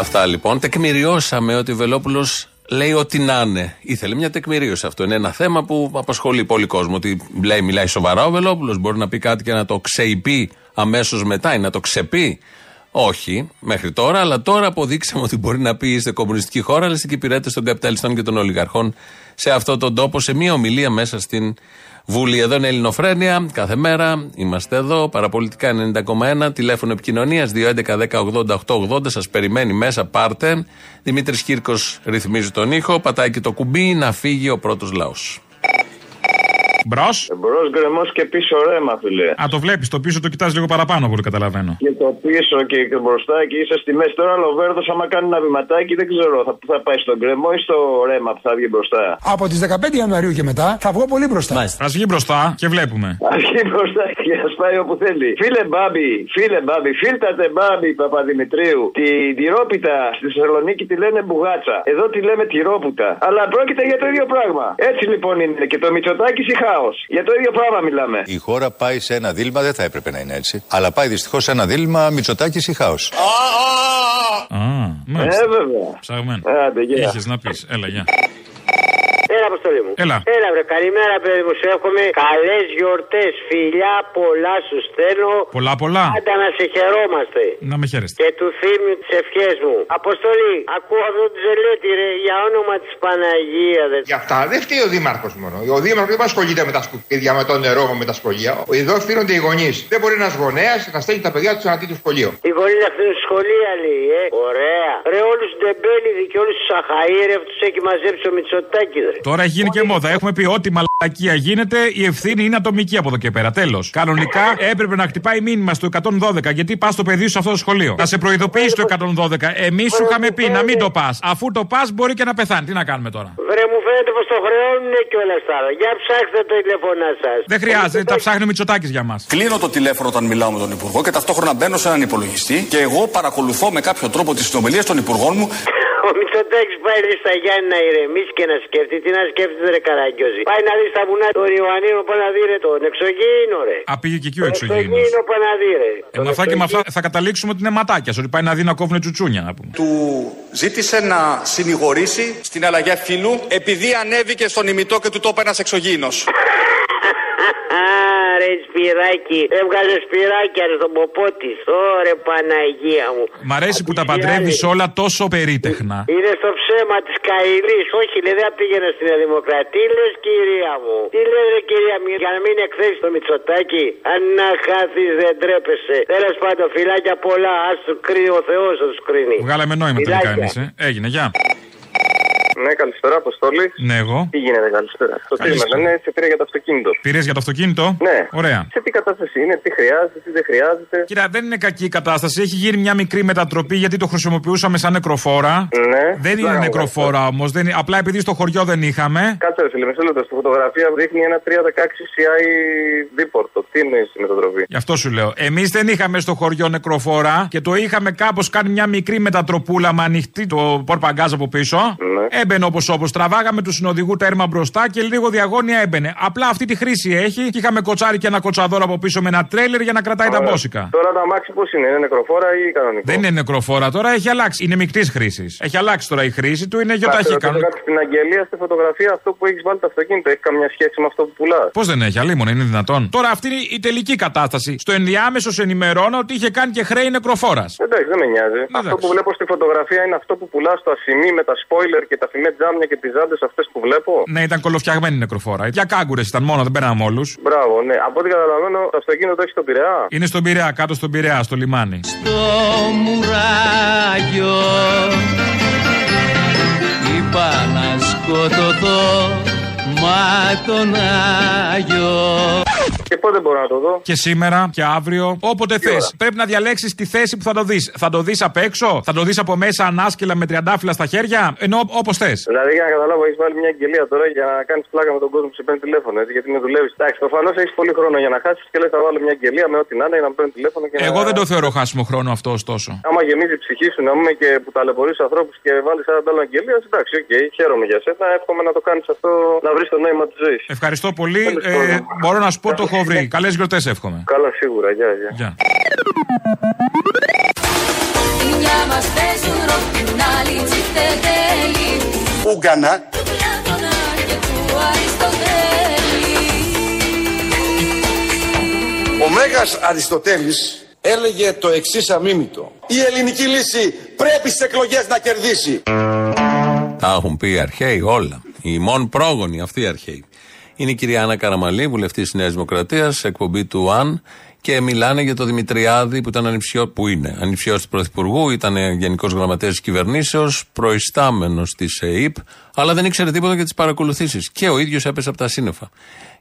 Αυτά λοιπόν. Τεκμηριώσαμε ότι ο Βελόπουλος λέει ό,τι να είναι. Ήθελε μια τεκμηρίωση αυτό. Είναι ένα θέμα που απασχολεί πολύ κόσμο. Ότι λέει, μιλάει σοβαρά ο Βελόπουλος, μπορεί να πει κάτι και να το ξεϊπεί αμέσως μετά ή να το ξεπεί. Όχι, μέχρι τώρα, αλλά τώρα αποδείξαμε ότι μπορεί να πει είστε κομμουνιστική χώρα, αλλά είστε και υπηρέτες των καπιταλιστών και των ολιγαρχών σε αυτόν τον τόπο, σε μία ομιλία μέσα στην Βουλή. Εδώ είναι Ελληνοφρένια, κάθε μέρα είμαστε εδώ, παραπολιτικά 90,1, τηλέφωνο επικοινωνίας 211-10-80-880, σας περιμένει μέσα, πάρτε. Δημήτρης Κύρκος ρυθμίζει τον ήχο, πατάει και το κουμπί να φύγει ο πρώτος λαός. Μπρος; Μπρος γκρεμός και πίσω ρέμα, φιλέ. Α, το βλέπεις, το πίσω το κοιτάς λίγο παραπάνω από ό,τι καταλαβαίνω. Και το πίσω και, και μπροστά και είσαι στη μέση. Τώρα ο Λοβέρδος, άμα κάνει ένα βηματάκι, δεν ξέρω, θα, θα πάει στον γκρεμό ή στο ρέμα που θα βγει μπροστά. Από τις 15 Ιανουαρίου και μετά θα βγω πολύ μπροστά. Α βγει μπροστά και βλέπουμε. Α βγει μπροστά και α πάει όπου θέλει. Φίλε Μπάμπη, φίλε Μπάμπη, φίλτατε Μπάμπη Παπαδημητρίου. Τη τυρόπιτα στη Θεσσαλονίκη τη λένε μπουγάτσα. Εδώ τη λέμε τυρόπουτα. Αλλά πρόκειται για το ίδιο πράγμα. Έτσι λοιπόν είναι. Και το Μητσοτάκι ή χάος. Για το ίδιο πράγμα μιλάμε. Η χώρα πάει σε ένα δίλημα, δεν θα έπρεπε να είναι έτσι. Αλλά πάει δυστυχώς σε ένα δίλημα Μητσοτάκης ή χάος. Α, μάλιστα. Ε, βέβαια. Ψαγμένο. Άντε, γεια. Είχες να πεις. Έλα, γεια. Έλα, Αποστολή μου. Έλα. Έλα, βρε, καλημέρα, παιδί μου. Σου εύχομαι καλές γιορτές. Φιλιά πολλά σου στέλνω. Πολλά, πολλά. Πάντα να σε χαιρόμαστε. Να με χαίρεστε. Και του θύμιου τις ευχές μου. Αποστολή, ακούω αυτό το ζελέτη, ρε, για όνομα της Παναγίας. Δε. Γι' αυτά δεν φταίει ο Δήμαρχος μόνο. Ο Δήμαρχος δεν ασχολείται με τα σκουπίδια, με το νερό, με τα σχολεία. Εδώ ευθύνονται οι γονείς. Δεν μπορεί ένας γονέας να στέλνει τα παιδιά τους σε ένα τέτοιο σχολείο. Οι γονείς να φτύνουν σχολεία, λέει, ε. Ωραία. Ρε, όλους τους ντεμπέλιδη και όλους τους αχαήρευ του έχει μαζέψει ο Μητσοτάκη, ρε. Τώρα έχει γίνει και μόδα. Έχουμε πει ό,τι μαλακία γίνεται, η ευθύνη είναι ατομική από εδώ και πέρα. Τέλος. Κανονικά έπρεπε να χτυπάει μήνυμα στο 112 γιατί πας το παιδί σου σε αυτό το σχολείο. Να σε προειδοποιήσει το 112. Εμείς σου είχαμε πει να μην το πας. Αφού το πας μπορεί και να πεθάνει. Τι να κάνουμε τώρα; Βρε, μου φαίνεται πως το χρεώνουν κιόλα τώρα. Για ψάξτε το τηλέφωνά σας. Δεν χρειάζεται, τα ψάχνει ο Μητσοτάκης για μας. Κλείνω το τηλέφωνο όταν μιλάω με τον Υπουργό και ταυτόχρονα μπαίνω σε έναν υπολογιστή και εγώ παρακολουθώ με κάποιο τρόπο τις συνομιλίες των Υπουργών μου. Ο Μητσοτάκη πάει λέει, στα Γιάννη να ηρεμήσει και να σκεφτεί. Τι να σκέφτεται, ρε Καραγκιόζη. Πάει να δεις στα βουνά των Ιωαννίνων πάνω να δει ρε τον εξωγήινο, ρε. Α, πήγε και εκεί ο εξωγήινος. Εξωγήινο πάνω να δει ρε. Ε, με αυτά και με αυτά θα καταλήξουμε ότι είναι ματάκια. Ότι πάει να δει να κόβουν τσουτσούνια να πούμε. Του ζήτησε να συνηγορήσει στην αλλαγή φύλου επειδή ανέβηκε στον ημιτό και του το είπε ένας εξωγήινος. Άρε σπυράκι. Έβγαλε σπυράκι ρε στον ποπό της. Ωρε Παναγία μου. Μ' αρέσει που τα παντρεύεις όλα τόσο περίτεχνα. Είναι στο ψέμα της Καηλής. Όχι, λέει, δεν πήγαινε στην Νέα Δημοκρατία. Τι λες, κυρία μου; Τι λες, ρε, κυρία μου, για να μην εκθέσεις το Μητσοτάκι. Αν να χάθεις, δεν τρέπεσαι. Τέλος πάντων, φυλάκια πολλά. Α του κρίνει ο Θεός, θα του κρίνει. Βγάλαμε νόημα τελικά εμεί. Ε. Έγινε, γεια. Ναι, καλησπέρα, Αποστόλη. Ναι, εγώ. Τι γίνεται, καλησπέρα. Το Καλησπέρα. τίμημα, ναι, σε πήρα για το αυτοκίνητο. Πήρες για το αυτοκίνητο; Ναι. Ωραία. Σε τι κατάσταση είναι, τι χρειάζεται, τι δεν χρειάζεται. Κοίτα, δεν είναι κακή η κατάσταση. Έχει γίνει μια μικρή μετατροπή γιατί το χρησιμοποιούσαμε σαν νεκροφόρα. Ναι. Δεν είναι Μπράβο, νεκροφόρα όμως. Απλά επειδή στο χωριό δεν είχαμε. Κάτσε, ρε φίλε, μισό λεπτό. Στη φωτογραφία δείχνει ένα 316 CI δίπορτο. Τι είναι η μετατροπή; Γι' αυτό σου λέω. Εμείς δεν είχαμε στο χωριό νεκροφόρα και το είχαμε κάπως κάνει μια μικρή μετατροπούλα με ανοιχτή το πορπαγκάζ από πίσω. Ναι. Έμπαινε όπως όπως. Τραβάγαμε τους συνοδηγού τέρμα μπροστά και λίγο διαγώνια έμπαινε. Απλά αυτή τη χρήση έχει και είχαμε κοτσάρι και ένα κοτσαδόρο από πίσω με ένα τρέλερ για να κρατάει τα Ωραία. μπόσικα. Τώρα τα αμάξι πώς είναι, είναι νεκροφόρα ή κανονικό; Δεν είναι νεκροφόρα τώρα, έχει αλλάξει. Είναι μεικτής χρήσης. Έχει αλλάξει τώρα η χρήση του, είναι γιοταχή. Κάτσε, Κανονικά. ρωτήσω κάτι, Στην αγγελία, στη φωτογραφία, αυτό που έχεις βάλει το αυτοκίνητο έχει καμιά σχέση με αυτό που πουλάς; Πώς δεν έχει, αλλήμον, είναι δυνατόν. Τώρα αυτή είναι η τελική κατάσταση. Στο ενδιάμεσο σε ενημερώνω ότι είχε κάνει και χρέη νεκροφόρας. Εντάξει, δεν με νοιάζει. Αυτό που βλέπω στη φωτογραφία είναι αυτό που πουλάς στο ασημί με τα spoiler και τα φημέ τζάμια και τι ζάντε αυτές που βλέπω. Ναι, ήταν κολοφτιαγμένη νεκροφόρα. Για κάγκουρες ήταν μόνο, δεν πέραμε όλους. Μπράβο, ναι. Από ό,τι καταλαβαίνω, το αυτοκίνητο έχει στον Πειραιά. Είναι στον Πειραιά, κάτω στον Πειραιά, στο λιμάνι. Το μουράγιο είπα να σκοτωθώ μα τον Άγιο Και πότε μπορώ να το δω. Και σήμερα και αύριο, όποτε θες. Πρέπει να διαλέξεις τη θέση που θα το δεις. Θα το δεις απ' έξω, θα το δεις από μέσα ανάσκελα με τριαντάφυλλα στα χέρια, ενώ όπως θες. Δηλαδή, για να καταλάβω, έχεις βάλει μια αγγελία τώρα για να κάνεις πλάκα με τον κόσμο που σε παίρνει τηλέφωνο. Έτσι, γιατί με δουλεύεις. Εντάξει, προφανώς έχεις πολύ χρόνο για να χάσεις και λες θα βάλω μια αγγελία με ό,τι να είναι για να παίρνει τηλέφωνο και Εγώ να... δεν το θεωρώ χάσιμο χρόνο αυτό, ωστόσο. Άμα γεμίζει η ψυχή σου να πούμε και που ταλαιπωρείς ανθρώπους και βάλεις ένα άλλο αγγελία, εντάξει, οκ, χαίρομαι για σένα. Εύχομαι να το κάνεις αυτό, να βρεις το νόημα της ζωής. Ευχαριστώ πολύ. Ε, μπορώ να σου πω το έχω βρει. Καλές γιορτές εύχομαι. Καλά, σίγουρα, γεια, γεια. Γεια. Η μια μας παίζουν ροκ, την άλλη τσιφτετέλη Ούγκανα. Του Πλάτωνα και του Αριστοτέλη Ο Μέγας Αριστοτέλης έλεγε το εξής αμίμητο. Η ελληνική λύση πρέπει στις εκλογές να κερδίσει. Τα έχουν πει οι αρχαίοι όλα. Οι μόν πρόγονοι, αυτοί οι αρχαίοι. Είναι η κυρία Άννα Καραμαλή, βουλευτής της Νέας Δημοκρατίας, εκπομπή του ΑΝ και μιλάνε για το Δημητριάδη που ήταν ανιψιό, που είναι ανιψιό του Πρωθυπουργού, ήταν γενικός γραμματέας της κυβερνήσεως, προϊστάμενος της ΕΕΠ, αλλά δεν ήξερε τίποτα για τις παρακολουθήσεις. Και ο ίδιος έπεσε από τα σύννεφα.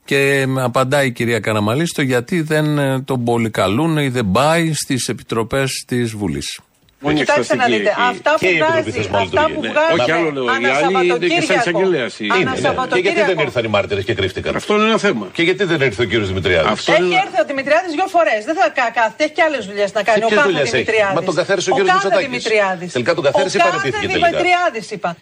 Και ε, απαντάει η κυρία Καραμαλή στο γιατί δεν ε, τον πολυκαλούν ή δεν πάει στις επιτροπές της Βουλής. Κοιτάξτε να δείτε, αυτά που βγάζει, αυτά που βγάζει. Όχι άλλο λέω. Οι άλλοι είναι και σαν εισαγγελέας. Και γιατί δεν ήρθαν οι μάρτυρες και κρύφτηκαν; Αυτό είναι ένα θέμα. Και γιατί δεν ήρθε ο κύριος Δημητριάδης; Αυτό Έχει έρθει ο Δημητριάδης δύο φορές. Δεν θα κα- κάθεται, έχει και άλλες δουλειές να κάνει. Ο ποιες κάθε δουλειές έχει; Δημητριάδης. Μα τον καθαίρεσε ο κύριος Μητσοτάκης. Δημητριάδης. Τελικά τον καθαίρεσε ή παραιτήθηκε τελικά; Δημητριάδης είπα.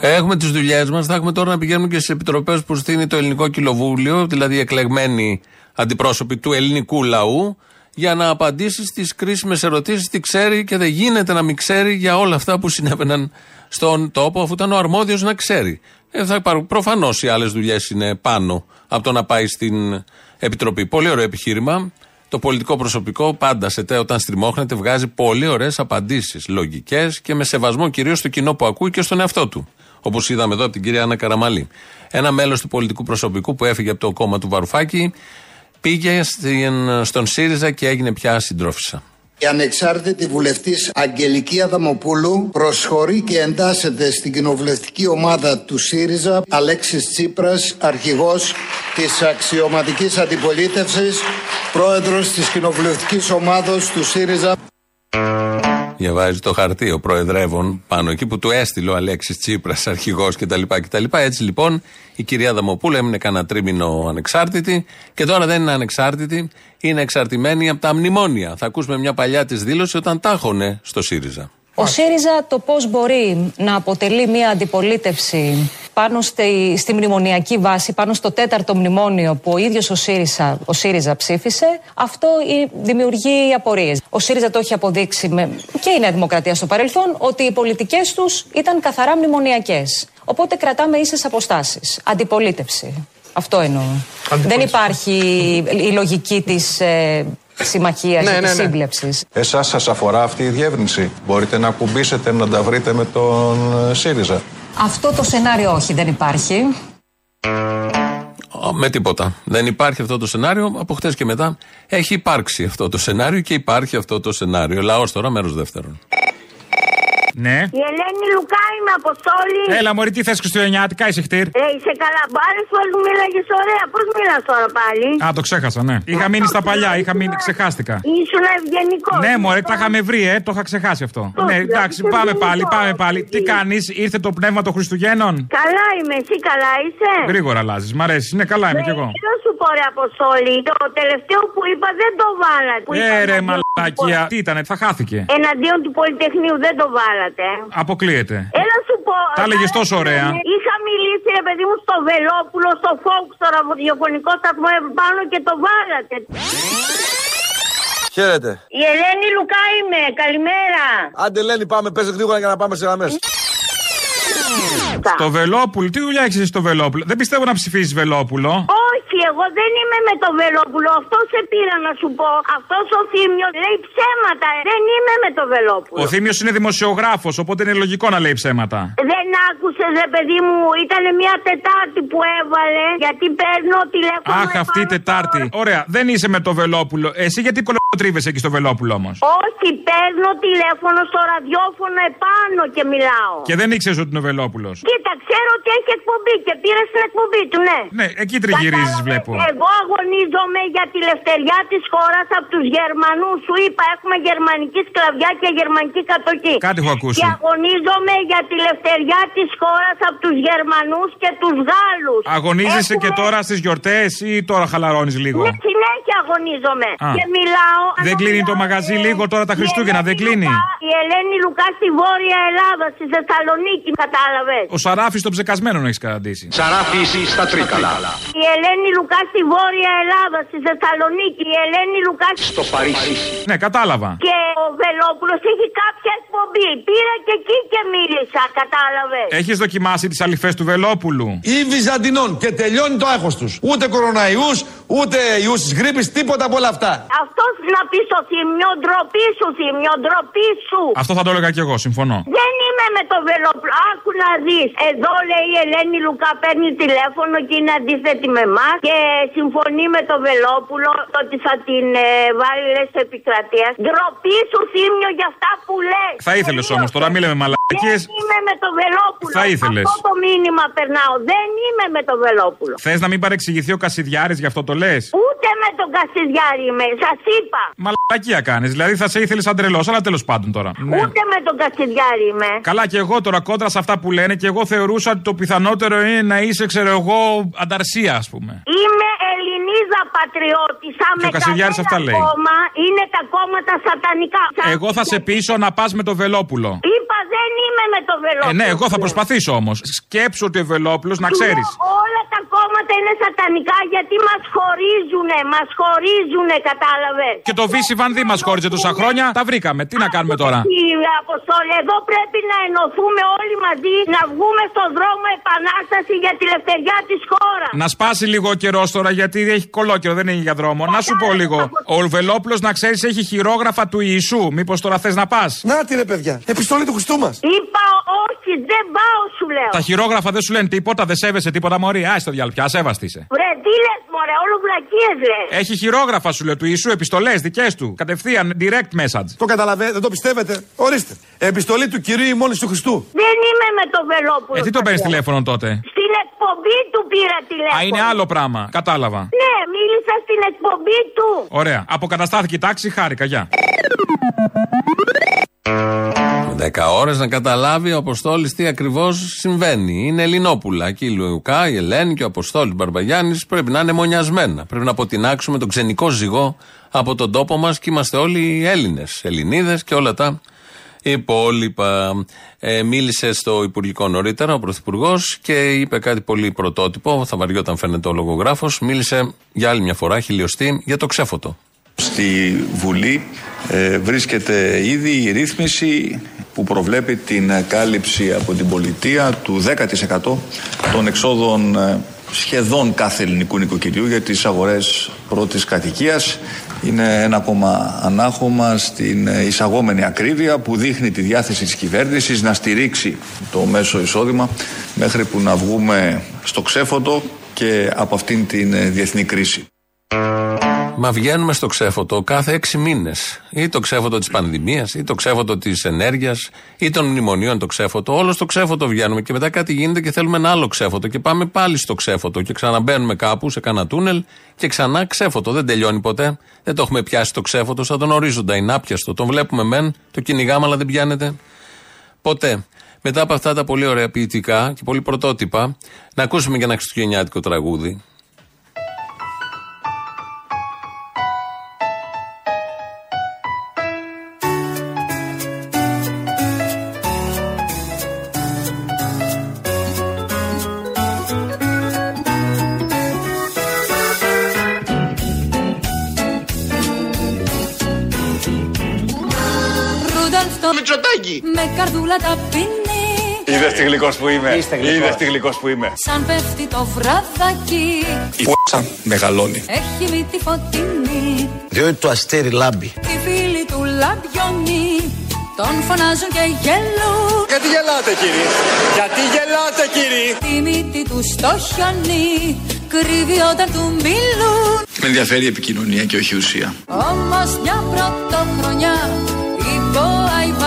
Έχουμε τις δουλειές μας. Θα έχουμε τώρα να πηγαίνουμε και στι επιτροπές που στείνει το Ελληνικό Κοινοβούλιο, δηλαδή εκλεγμένοι αντιπρόσωποι του ελληνικού λαού, για να απαντήσεις στι κρίσιμες ερωτήσεις τι ξέρει και δεν γίνεται να μην ξέρει για όλα αυτά που συνέβαιναν στον τόπο, αφού ήταν ο αρμόδιος να ξέρει. Ε, θα υπάρχουν. Προφανώς οι άλλες δουλειές είναι πάνω από το να πάει στην Επιτροπή. Πολύ ωραίο επιχείρημα. Το πολιτικό προσωπικό πάντα σε τε, όταν στριμώχνεται βγάζει πολύ ωραίες απαντήσεις. Λογικές και με σεβασμό κυρίως στο κοινό που ακούει και στον εαυτό του. Όπως είδαμε εδώ από την κυρία Άννα Καραμαλή. Ένα μέλος του πολιτικού προσωπικού που έφυγε από το κόμμα του Βαρουφάκη πήγε στην- στον ΣΥΡΙΖΑ και έγινε πια συντρόφισσα. Η ανεξάρτητη βουλευτής Αγγελική Αδαμοπούλου προσχωρεί και εντάσσεται στην κοινοβουλευτική ομάδα του ΣΥΡΙΖΑ Αλέξης Τσίπρας, αρχηγός της αξιωματικής αντιπολίτευσης, πρόεδρος της κοινοβουλευτικής ομάδος του ΣΥΡΙΖΑ. Διαβάζει το χαρτί ο Προεδρεύων πάνω εκεί που του έστειλε ο Αλέξης Τσίπρας, αρχηγός κτλ, κτλ. Έτσι λοιπόν η κυρία Δαμοπούλου έμεινε κανένα τρίμηνο ανεξάρτητη και τώρα δεν είναι ανεξάρτητη, είναι εξαρτημένη από τα μνημόνια. Θα ακούσουμε μια παλιά της δήλωση όταν τάχωνε στο ΣΥΡΙΖΑ. Ο ΣΥΡΙΖΑ το πώς μπορεί να αποτελεί μια αντιπολίτευση πάνω στη, στη μνημονιακή βάση, πάνω στο τέταρτο μνημόνιο που ο ίδιος ο ΣΥΡΙΖΑ, ο ΣΥΡΙΖΑ ψήφισε, αυτό ε, δημιουργεί απορίες. Ο ΣΥΡΙΖΑ το έχει αποδείξει με, και η Νέα Δημοκρατία στο παρελθόν ότι οι πολιτικές τους ήταν καθαρά μνημονιακές. Οπότε κρατάμε ίσες αποστάσεις. Αντιπολίτευση. Αυτό εννοώ. Δεν υπάρχει η λογική της ε, συμμαχίας Ναι, ή ναι, της ναι. σύμπλεψης. Εσάς σας αφορά αυτή η διεύρυνση. Μπορείτε να κουμπίσετε να τα βρείτε με τον ε, ΣΥΡΙΖΑ. Αυτό το σενάριο όχι, δεν υπάρχει. Α, Με τίποτα. Δεν υπάρχει αυτό το σενάριο. Από χτες και μετά έχει υπάρξει αυτό το σενάριο και υπάρχει αυτό το σενάριο. Λαός τώρα, μέρος δεύτερον. Ναι. Η Ελένη Λουκά είμαι Αποστόλη. Έλα, Μωρή, τι θες Χριστουγεννιάτικα, είσαι χτύρ. Ε, είσαι καλά. Μπάρες φορέ μου μίλαγες ωραία. Πώς μιλά τώρα πάλι; Α, το ξέχασα, ναι. Είχα μείνει στα παλιά, είχα μείνει, ξεχάστηκα. Ήσουν ευγενικός. Ναι, μωρέ, τα είχαμε βρει, ε, το είχα ξεχάσει αυτό. Ναι, εντάξει, πάμε πάλι, πάμε πάλι. Τι κάνεις, ήρθε το πνεύμα των Χριστουγέννων; Καλά είμαι, εσύ καλά είσαι; Γρήγορα αλλάζεις, μ' αρέσεις, ναι, καλά είμαι κι εγώ. Τι να σου πω, ρε Αποστόλη. Το τελευταίο που είπα δεν το βάλατε. Που Ε, είπα ρε, εναντίον του μαλακία. Τι ήτανε, θα χάθηκε. Πολυ- Εναντίον του Πολυτεχνείου δεν το βάλατε. Αποκλείεται. Έλα σου πω. Τα έλεγες ε, τόσο ωραία. ε, Είχα μιλήσει, ρε παιδί μου, στο Βελόπουλο, στο Φόκ, στο ραδιοφωνικό σταθμό επάνω και το βάλατε. Χαίρετε. Η Ελένη Λουκά είμαι. Καλημέρα. Άντε Ελένη πάμε, πες γρήγορα για να πάμε σε γραμμές. Στο Βελόπουλο, τι δουλειά έχεις στο Βελόπουλο; Δεν πιστεύω να ψηφίσει Βελόπουλο. Όχι, εγώ δεν είμαι με το Βελόπουλο. Αυτό σε πήρα να σου πω. Αυτός ο Θήμιος λέει ψέματα. Δεν είμαι με το Βελόπουλο. Ο Θήμιος είναι δημοσιογράφος, οπότε είναι λογικό να λέει ψέματα. Δεν άκουσε, ρε παιδί μου, ήταν μια Τετάρτη που έβαλε. Γιατί παίρνω τηλέφωνο. Αχ, αυτή η Τετάρτη. Ωραία, δεν είσαι με το Βελόπουλο. Εσύ γιατί κολοτρίβεσαι εκεί στο Βελόπουλο όμως; Όχι, παίρνω τηλέφωνο στο ραδιόφωνο επάνω και μιλάω. Και δεν ήξερες ότι είναι ο Βελόπουλος; Κοίτα, ξέρω ότι έχει εκπομπή και πήρες την εκπομπή του, ναι. Ναι, εκεί τριγυρίζει, βλέπω. Εγώ αγωνίζομαι για τη λευτεριά της χώρας από τους Γερμανούς. Σου είπα, έχουμε γερμανική σκλαβιά και γερμανική κατοχή. Κάτι έχω ακούσει. Και αγωνίζομαι για τη λευτεριά της χώρας από τους Γερμανούς και τους Γάλλους. Αγωνίζεσαι και τώρα στις γιορτές ή τώρα χαλαρώνεις λίγο; Ναι, συνέχεια αγωνίζομαι. Α. Και μιλάω. Δεν κλείνει το μαγαζί λίγο τώρα τα Χριστούγεννα, δεν κλείνει; Η Ελένη Λουκά στη Βόρεια Ελλάδα, στη Θεσσαλονίκη, κατάλαβες. Ο Σαράφης των ψεκασμένων έχεις καταντήσει. Σαράφη στα Τρίκαλα. Η Ελένη Λουκά στη Βόρεια Ελλάδα, στη Θεσσαλονίκη. Η Ελένη Λουκά Στο Παρίσι. Ναι, κατάλαβα. Και ο Βελόπουλος έχει κάποια εκπομπή. Πήρα και εκεί και μίλησα, κατάλαβες. Έχεις δοκιμάσει τις αληφέ του Βελόπουλου; Ή Βυζαντινών και τελειώνει το άγχος τους. Ούτε κοροναϊούς, ούτε ιούς της γρήπης, τίποτα από όλα αυτά. Αυτός να πει στο θύμιο, ντροπή σου, θύμιο, ντροπή σου. Αυτό θα το έλεγα κι εγώ, συμφωνώ. Δεν είμαι με το Βελόπουλο. Άκου να δεις. Εδώ λέει η Ελένη Λουκά παίρνει τηλέφωνο και είναι αντίθετη με εμάς και συμφωνεί με το Βελόπουλο ότι θα την ε, βάλει λες επικρατείας. Ντροπή σου, θύμιο, για αυτά που λες. Θα ήθελες όμως τώρα, μίλε με μαλακίες. Δεν είμαι με το Βελόπουλο. Θα ήθελες. Αυτό το μήνυμα περνάω. Δεν είμαι με το Βελόπουλο. Θες να μην παρεξηγηθεί ο Κασιδιάρης γι' αυτό το λες; Ούτε με τον Κασιδιάρη είμαι. Σας είπα. Μαλακία κάνεις. Δηλαδή θα σε ήθελες σαν τρελό, αλλά τέλος πάντων τώρα. Ναι. Ούτε με τον Κασιδιάρη είμαι. Καλά και εγώ τώρα κόντρα σε αυτά που λένε και εγώ θεωρούσα ότι το πιθανότερο είναι να είσαι, ξέρω εγώ, ανταρσία, ας πούμε. Είμαι Ελληνίδα πατριώτη. Σαν Και ο με Κασιδιάρης κανένα αυτά λέει. κόμμα είναι τα κόμματα σατανικά. Σαν- Εγώ θα σε πείσω να πας με το Βελόπουλο. Είπα δεν είμαι με το Ε, Βελόπουλο. ναι, εγώ θα προσπαθήσω όμως. Σκέψου ότι ο Βελόπουλος να Σου ξέρεις. λέω, Όλα τα κόμματα είναι σατανικά γιατί μας χωρίζουνε, μας χωρίζουνε, κατάλαβες. Και το Βύση Βανδί μας χώριζε τόσα χρόνια. Τα βρήκαμε. Τι να κάνουμε τώρα; Κύριε Αποστόλη, εδώ πρέπει να ενωθούμε όλοι μαζί, να βγούμε στον δρόμο επανάσταση για τη ελευθεριά της χώρας. Να σπάσει λίγο ο καιρός τώρα γιατί έχει κολόκαιρο, δεν είναι για δρόμο. Να σου πω λίγο. Ο Βελόπουλο να ξέρεις έχει χειρόγραφα του Ιησού. Μήπως τώρα θες να πας; Να τη ρε παιδιά, επιστολή του Χριστού μας. Είπα όχι, δεν πάω σου λέω. Τα χειρόγραφα δεν σου λένε τίποτα, δεν σέβεσαι τίποτα, Μωρή. Άι στο διάλογο, πια σέβαστη είσαι. Βρε, τι λες μωρέ, όλο βλακίες λες. Έχει χειρόγραφα σου λέω του Ιησού, επιστολές δικές του. Κατευθείαν, direct message. Το καταλαβαίνετε, δεν το πιστεύετε. Ορίστε. Επιστολή του κυρίου ημώνης του Χριστού. Δεν είμαι με το Βελόπουλο. Ε, τι το παίρνεις τηλέφωνο τότε; Στην εκπομπή του πήρα τηλέφωνο. Α, είναι άλλο πράγμα. Κατάλαβα. Ναι, μίλησα στην εκπομπή του. Ωραία. Αποκαταστάθηκε η τάξη, χάρηκα, γεια. 10 ώρες να καταλάβει ο Αποστόλης τι ακριβώς συμβαίνει. Είναι Ελληνόπουλα. Εκεί η Λουκά, η Ελένη και ο Αποστόλης Μπαρμπαγιάννης πρέπει να είναι μονιασμένα. Πρέπει να αποτινάξουμε τον ξενικό ζυγό από τον τόπο μας και είμαστε όλοι Έλληνες, Ελληνίδες και όλα τα υπόλοιπα. Ε, μίλησε στο Υπουργικό νωρίτερα ο Πρωθυπουργός και είπε κάτι πολύ πρωτότυπο. Θα βαριόταν φαίνεται ο λογογράφος. Μίλησε για άλλη μια φορά, χιλιοστή, για το ξέφωτο. Στη Βουλή ε, βρίσκεται ήδη η ρύθμιση που προβλέπει την ε, κάλυψη από την πολιτεία του 10% των εξόδων ε, σχεδόν κάθε ελληνικού νοικοκυριού για τις αγορές πρώτης κατοικίας. Είναι ένα ακόμα ανάχωμα στην ε, εισαγόμενη ακρίβεια που δείχνει τη διάθεση της κυβέρνησης να στηρίξει το μέσο εισόδημα μέχρι που να βγούμε στο ξέφωτο και από αυτήν την ε, διεθνή κρίση. Μα βγαίνουμε στο ξέφωτο κάθε έξι μήνες. Ή το ξέφωτο της πανδημίας, ή το ξέφωτο της ενέργειας, ή των μνημονίων το ξέφωτο. Όλο στο ξέφωτο βγαίνουμε και μετά κάτι γίνεται και θέλουμε ένα άλλο ξέφωτο. Και πάμε πάλι στο ξέφωτο και ξαναμπαίνουμε κάπου σε κανένα τούνελ και ξανά ξέφωτο. Δεν τελειώνει ποτέ. Δεν το έχουμε πιάσει το ξέφωτο σαν τον ορίζοντα. Είναι άπιαστο. Τον βλέπουμε μεν, το κυνηγάμε, αλλά δεν πιάνεται ποτέ. Μετά από αυτά τα πολύ ωραία ποιητικά και πολύ πρωτότυπα, να ακούσουμε και ένα χριστουγεννιάτικο τραγούδι. Ρούνταλφ το Μητσοτάκη. με καρδούλα ταπεινή Είδες τι γλυκός που είμαι. Είδες τι γλυκός που είμαι. Σαν πέφτει το βραδάκι Η φ***α μεγαλώνει. Έχει μύτη φωτεινή Διότι το αστέρι λάμπει. Οι φίλοι του λαμπιονί Τον φωνάζουν και γελούν Γιατί γελάτε κύριε; Γιατί γελάτε κύριε; Τη μύτη του στο χιονί Κρύβει όταν του μιλούν Με ενδιαφέρει η επικοινωνία και όχι η ουσία. Όμως μια πρωτοχρονιά Η Βόα η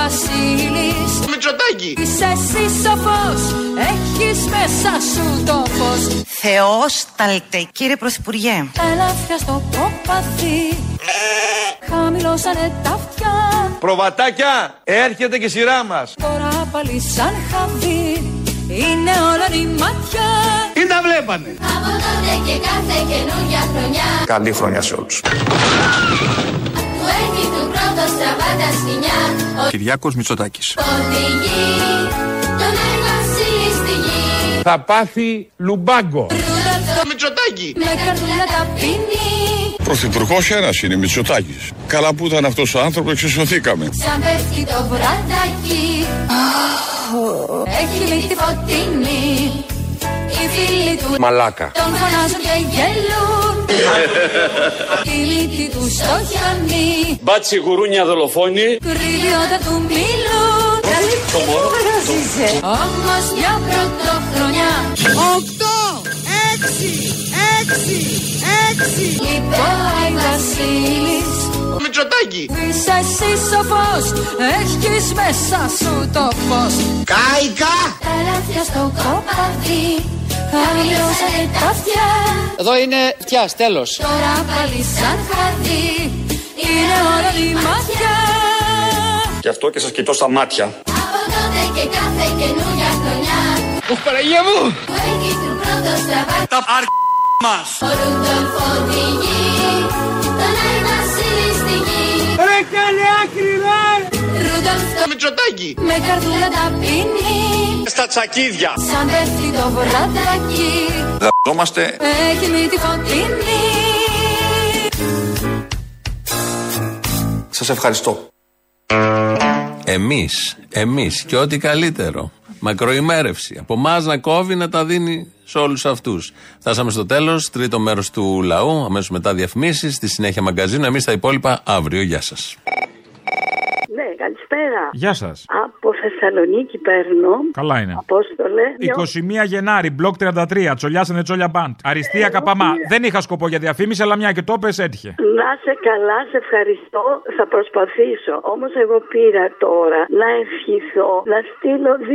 Βασίλης Μητσοτάκη. Είσαι εσύ σοφός Έχεις μέσα σου το φως Θεόσταλτε, κύριε Πρωθυπουργέ. Ελαφριά στο κοπαδί Χαμηλώσανε τα αυτιά Προβατάκια, έρχεται και η σειρά μας. Τώρα πάλι σαν χαβί Είναι όλα η ματιά Ή τα βλέπανε. Από τότε και κάθε καινούργια χρονιά Καλή χρονιά σε όλους. Του έχει του πρώτος στραβά τα σκηνιά Κυριάκος Μητσοτάκης. Οδηγεί τον εργασίλη στη γη Θα πάθει λουμπάγκο. Μητσοτάκη. Με καρδούλα ταπεινή Πρωθυπουργός ένας είναι, Μητσοτάκης. Καλά που ήταν αυτός ο άνθρωπο, εξισωθήκαμε. Σαν πέφτει το βραδάκι Έχει μύτη φωτεινή Οι φίλοι του Μαλάκα. Τον φωνάζουν και γελούν Η μύτη τους στο χιονί Μπάτσι γουρούνια δολοφόνη. Κρύβει όταν του μιλούν Το μωρό. Όμως μια πρωτοχρονιά Οκτώ, έξι, έξι, έξι. Λιπάει Βασίλης Μητσοτάκη. Είσαι εσύ σοφός Έχεις μέσα σου το φως Κάικα. Τα λάθια στο κοπαδί Χαμηλώσανε τα αυτιά Εδώ είναι φτιάς, τέλος. Τώρα πάλι σαν χαδί Είναι όλα η ματιά Γι' αυτό και σας κοιτώ στα μάτια. Από τότε και κάθε καινούργια χρονιά Ωχ, Παναγία μου! Που έχει του πρώτο στραβά Τα αρ... μας. Ο Ρούντολφ οδηγεί Τον Άι Βασίλη στη γη Ρε καλέ άκρη ρε! Ρούντολφ το Μητσοτάκη. με καρδούλα ταπεινή Στα τσακίδια. Σαν πέφτει το βραδάκι Ζόμαστε Έχει μύτη φωτεινή Σας ευχαριστώ. Εμείς, εμείς και ό,τι καλύτερο. Μακροημέρευση. Από εμά να κόβει να τα δίνει σε όλους αυτούς. Φτάσαμε στο τέλος, τρίτο μέρος του λαού, αμέσως μετά διαφημίσεις, στη συνέχεια μαγκαζίνο. Εμείς τα υπόλοιπα αύριο. Γεια σας. Ναι, καλησπέρα. Γεια σας. Από Θεσσαλονίκη παίρνω. Καλά είναι. Απόστολε. 21 Γενάρη, μπλοκ 33, τσολιάσανε τσόλια μπαντ. Αριστεία καπαμά. Δεν είχα σκοπό για διαφήμιση, αλλά μια και το πες έτυχε. Να σε καλά, σε ευχαριστώ. Θα προσπαθήσω. Όμως, εγώ πήρα τώρα να ευχηθώ να στείλω 2023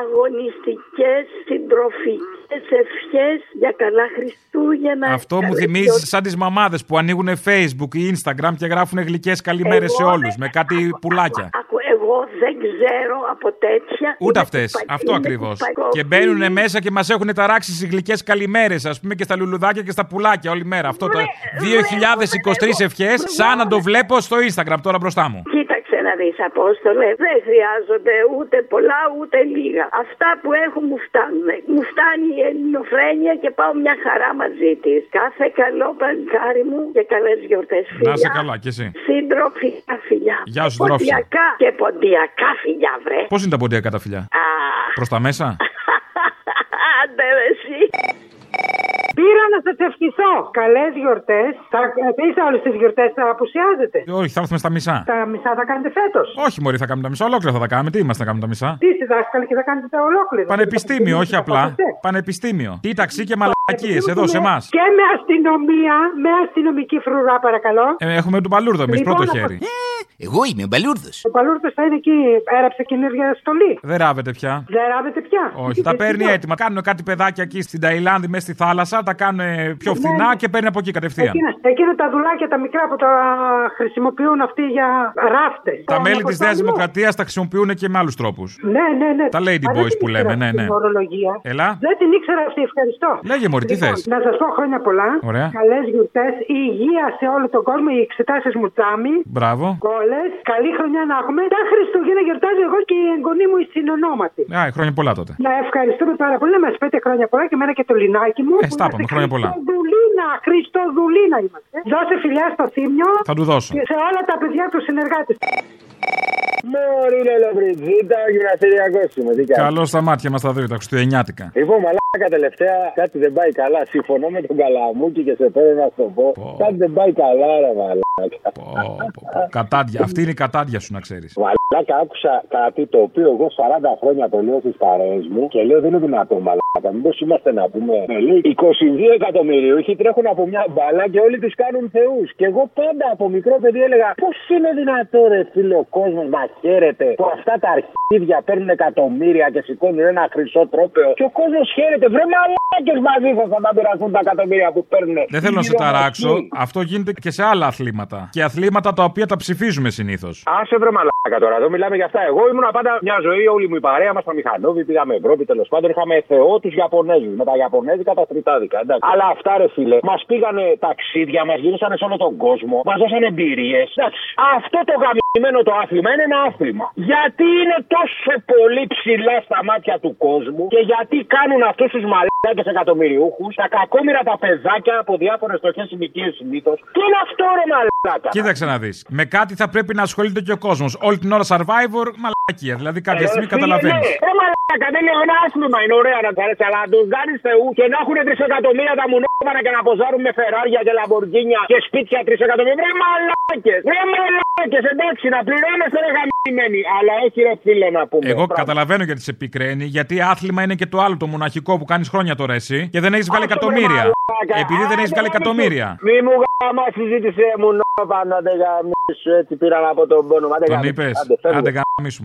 αγωνιστικές συντροφικές ευχές για καλά Χριστούγεννα. Αυτό μου Καλές θυμίζει γιορτές. σαν τις μαμάδες που ανοίγουν Facebook ή Instagram και γράφουν γλυκές καλημέρε σε Εγώ, όλους με κάτι πουλάκια. Άκου, εγώ δεν ξέρω από τέτοια. Ούτε Είναι αυτές. κουπα- Αυτό είναι ακριβώς. κουπακό. Και μπαίνουν μέσα και μας έχουν ταράξει στις γλυκές καλημέρες, ας πούμε, και στα λουλουδάκια και στα πουλάκια όλη μέρα. Αυτό το 2023 ευχές, σαν να το βλέπω στο Instagram τώρα μπροστά μου. Κοίταξε να δεις Απόστολε, δεν χρειάζονται ούτε πολλά ούτε λίγα. Αυτά που έχουν μου φτάνουν. Μου φτάνει η ελληνοφρένεια και πάω μια χαρά μαζί της. Κάθε καλό παλικάρι μου και καλές γιορτές φιλιά. Να είσαι καλά κι εσύ. Συντροφικά φιλιά. Γεια σου, Και συντρόφισσα. ποντιακά και ποντιακά φιλιά βρε. Πώς είναι τα ποντιακά τα φιλιά, Α, Προς τα μέσα; άντε ρε εσύ. Πήρα να σας ευχηθώ. Καλές γιορτές. Θα πεις όλες τις γιορτές θα απουσιάζετε. Όχι, θα έρθουμε στα μισά. Τα μισά θα κάνετε φέτος. Όχι, Μωρή, θα κάνουμε τα μισά. Ολόκληρα θα τα κάνουμε. Τι είμαστε να κάνουμε τα μισά; Τι είστε δάσκαλοι και θα κάνετε τα ολόκληρα. Πανεπιστήμιο, όχι απλά. Πανεπιστήμιο. Τι ταξί και μαλακίες εδώ σε εμάς. Και με αστυνομία, με αστυνομική φρουρά παρακαλώ. Ε, έχουμε τον Παλούρδο εμείς, Λοιπόν, πρώτο από- χέρι. Εγώ είμαι ο Μπαλούρδος. Ο Παλούρδο θα είναι εκεί, έραψε καινούργια στολή. Δεν ράβεται πια. Δεν ράβετε πια. Όχι, τα παίρνει έτοιμα. Κάνουν κάτι παιδάκια εκεί στην Ταϊλάνδη, μέσα στη θάλασσα, τα κάνουν πιο φθηνά και παίρνει από εκεί κατευθείαν. Εκείνα, εκείνα τα δουλάκια τα μικρά που τα χρησιμοποιούν αυτοί για ράφτες. Τα μέλη της Νέας Δημοκρατίας τα χρησιμοποιούν και με άλλους τρόπους. Ναι, ναι, ναι. Τα lady Α, δεν boys την που ήξερα λέμε, ναι, αυτή ναι. την ορολογία. Έλα. Δεν την ήξερα αυτή, ευχαριστώ. Λέγε, Μωρή, τι Λοιπόν, θες; Να σας πω χρόνια πολλά. Ωραία. Καλές γιορτές, υγεία σε όλο τον κόσμο, οι εξετάσεις μου τζάμι. Μπράβο. Κόλε, καλή χρονιά να έχουμε. Τα Χριστούγεννα γιορτάζω εγώ και η εγγονή μου η συνονόματη. Α, χρόνια πολλά τότε. Να ευχαριστούμε πάρα πολύ, να μας πείτε χρόνια πολλά και εμένα και το λινάκι μου. Ε, στα είπαμε, χρόνια πολλά. Χριστοδουλίνα, Χριστοδουλίνα είμαστε. Δώσε φιλιά στο θύμιο. Θα του δώσω. Και σε όλα τα παιδιά τους συνεργάτες. Μωρή Λελοβριτζίτα, γυμναστηριακός είμαι. Τι κάνεις; Καλό στα μάτια μας τα δύο, τα Χριστουγεννιάτικα. Λοιπόν, μαλάκα τελευταία κάτι δεν πάει καλά. Συμφωνώ με τον Καλαμούκη και σε θέλω να σου το πω. Κάτι δεν πάει καλά, ρε μαλάκα. Κατάντια. Αυτή είναι η κατάντια σου, να ξέρεις. Μαλάκα, άκουσα κάτι το οποίο εγώ 40 χρόνια το λέω στις παρέες μου και λέω δεν είναι δυνατόν, μαλάκα. Μήπως είμαστε να πούμε. Με λέει 22 εκατομμυρίουχοι τρέχουν από μια μπάλα και όλοι τους κάνουν θεούς. Και εγώ πάντα από μικρό παιδί έλεγα πώς είναι δυνατόν, ρε φίλε, ο κόσμος να χαίρεται που αυτά τα αρχίδια παίρνουν εκατομμύρια και σηκώνουν ένα χρυσό τρόπεο. Και ο κόσμος χαίρεται. Βρε μαλάκες μαζί σας θα πειραστούν τα εκατομμύρια που παίρνουν. Δεν θέλω να σε Γύρω ταράξω. εκεί. Αυτό γίνεται και σε άλλα αθλήματα. Και αθλήματα τα οποία τα ψηφίζουμε συνήθως. Άσε βρε μαλάκα τώρα, εδώ μιλάμε για αυτά. Εγώ ήμουν πάντα μια ζωή, όλη μου η παρέα μας στα Μηχανόβη, πήγαμε Ευρώπη τέλος πάντων. Είχαμε θεό τους Ιαπωνέζους με τα Ιαπωνέζικα τα τριτάδικα. Εντάξει. Αλλά αυτά ρε φίλε, μας πήγανε ταξίδια, μας γυρίσανε σε όλο τον κόσμο, μας δώσανε εμπειρίες. Αυτό το γαμμένο το άθλημα είναι ένα άθλημα. Γιατί είναι τόσο πολύ ψηλά στα μάτια του κόσμου και γιατί κάνουν αυτούς τους μαλάκες εκατομμυριούχους, τα κακόμοιρα τα παιδάκια από διάφορες στοχές ηλικίε συνήθως. Τι είναι αυτό ρε μαλάκα; Κοίταξε να δεις. Με κάτι θα πρέπει να ασχολείται και ο κόσμος. Όλη την ώρα survivor, μαλακία. Δηλαδή κάποια στιγμή καταλαβαίνεις. Ε, μαλάκα, δεν είναι ένα άθλημα, είναι ωραία να του αρέσει, αλλά να τους κάνεις θεού και να έχουν τρισεκατομμύρια τα μουνόπανα και να ποζάρουν με φεράρια και λαμπορκίνια και σπίτια τρισεκατομμύρια. Βρε μαλάκες! Βρε μαλάκες! Εντάξει, να πληρώνεστε ρε γαμημένοι. Αλλά έχει ρε φίλε να πούμε. Εγώ Πράγμα. καταλαβαίνω γιατί σε πικραίνει, γιατί άθλημα είναι και το άλλο το μοναχικό που κάνεις χρόνια τώρα εσύ και δεν έχεις βγάλει Άσε, εκατομμύρια. βρε μαλάκα. Επειδή δεν έχεις Άντε, βγάλει να μην εκατομμύρια. σου- Μη μου γάμα συζήτησε μουνόπανα, δεν γαμίσου έτσι πήραν από τον πόνο. Άντε, Τον γαμίσου. είπες. Άντε, φεύγω. Άντε γάμισου.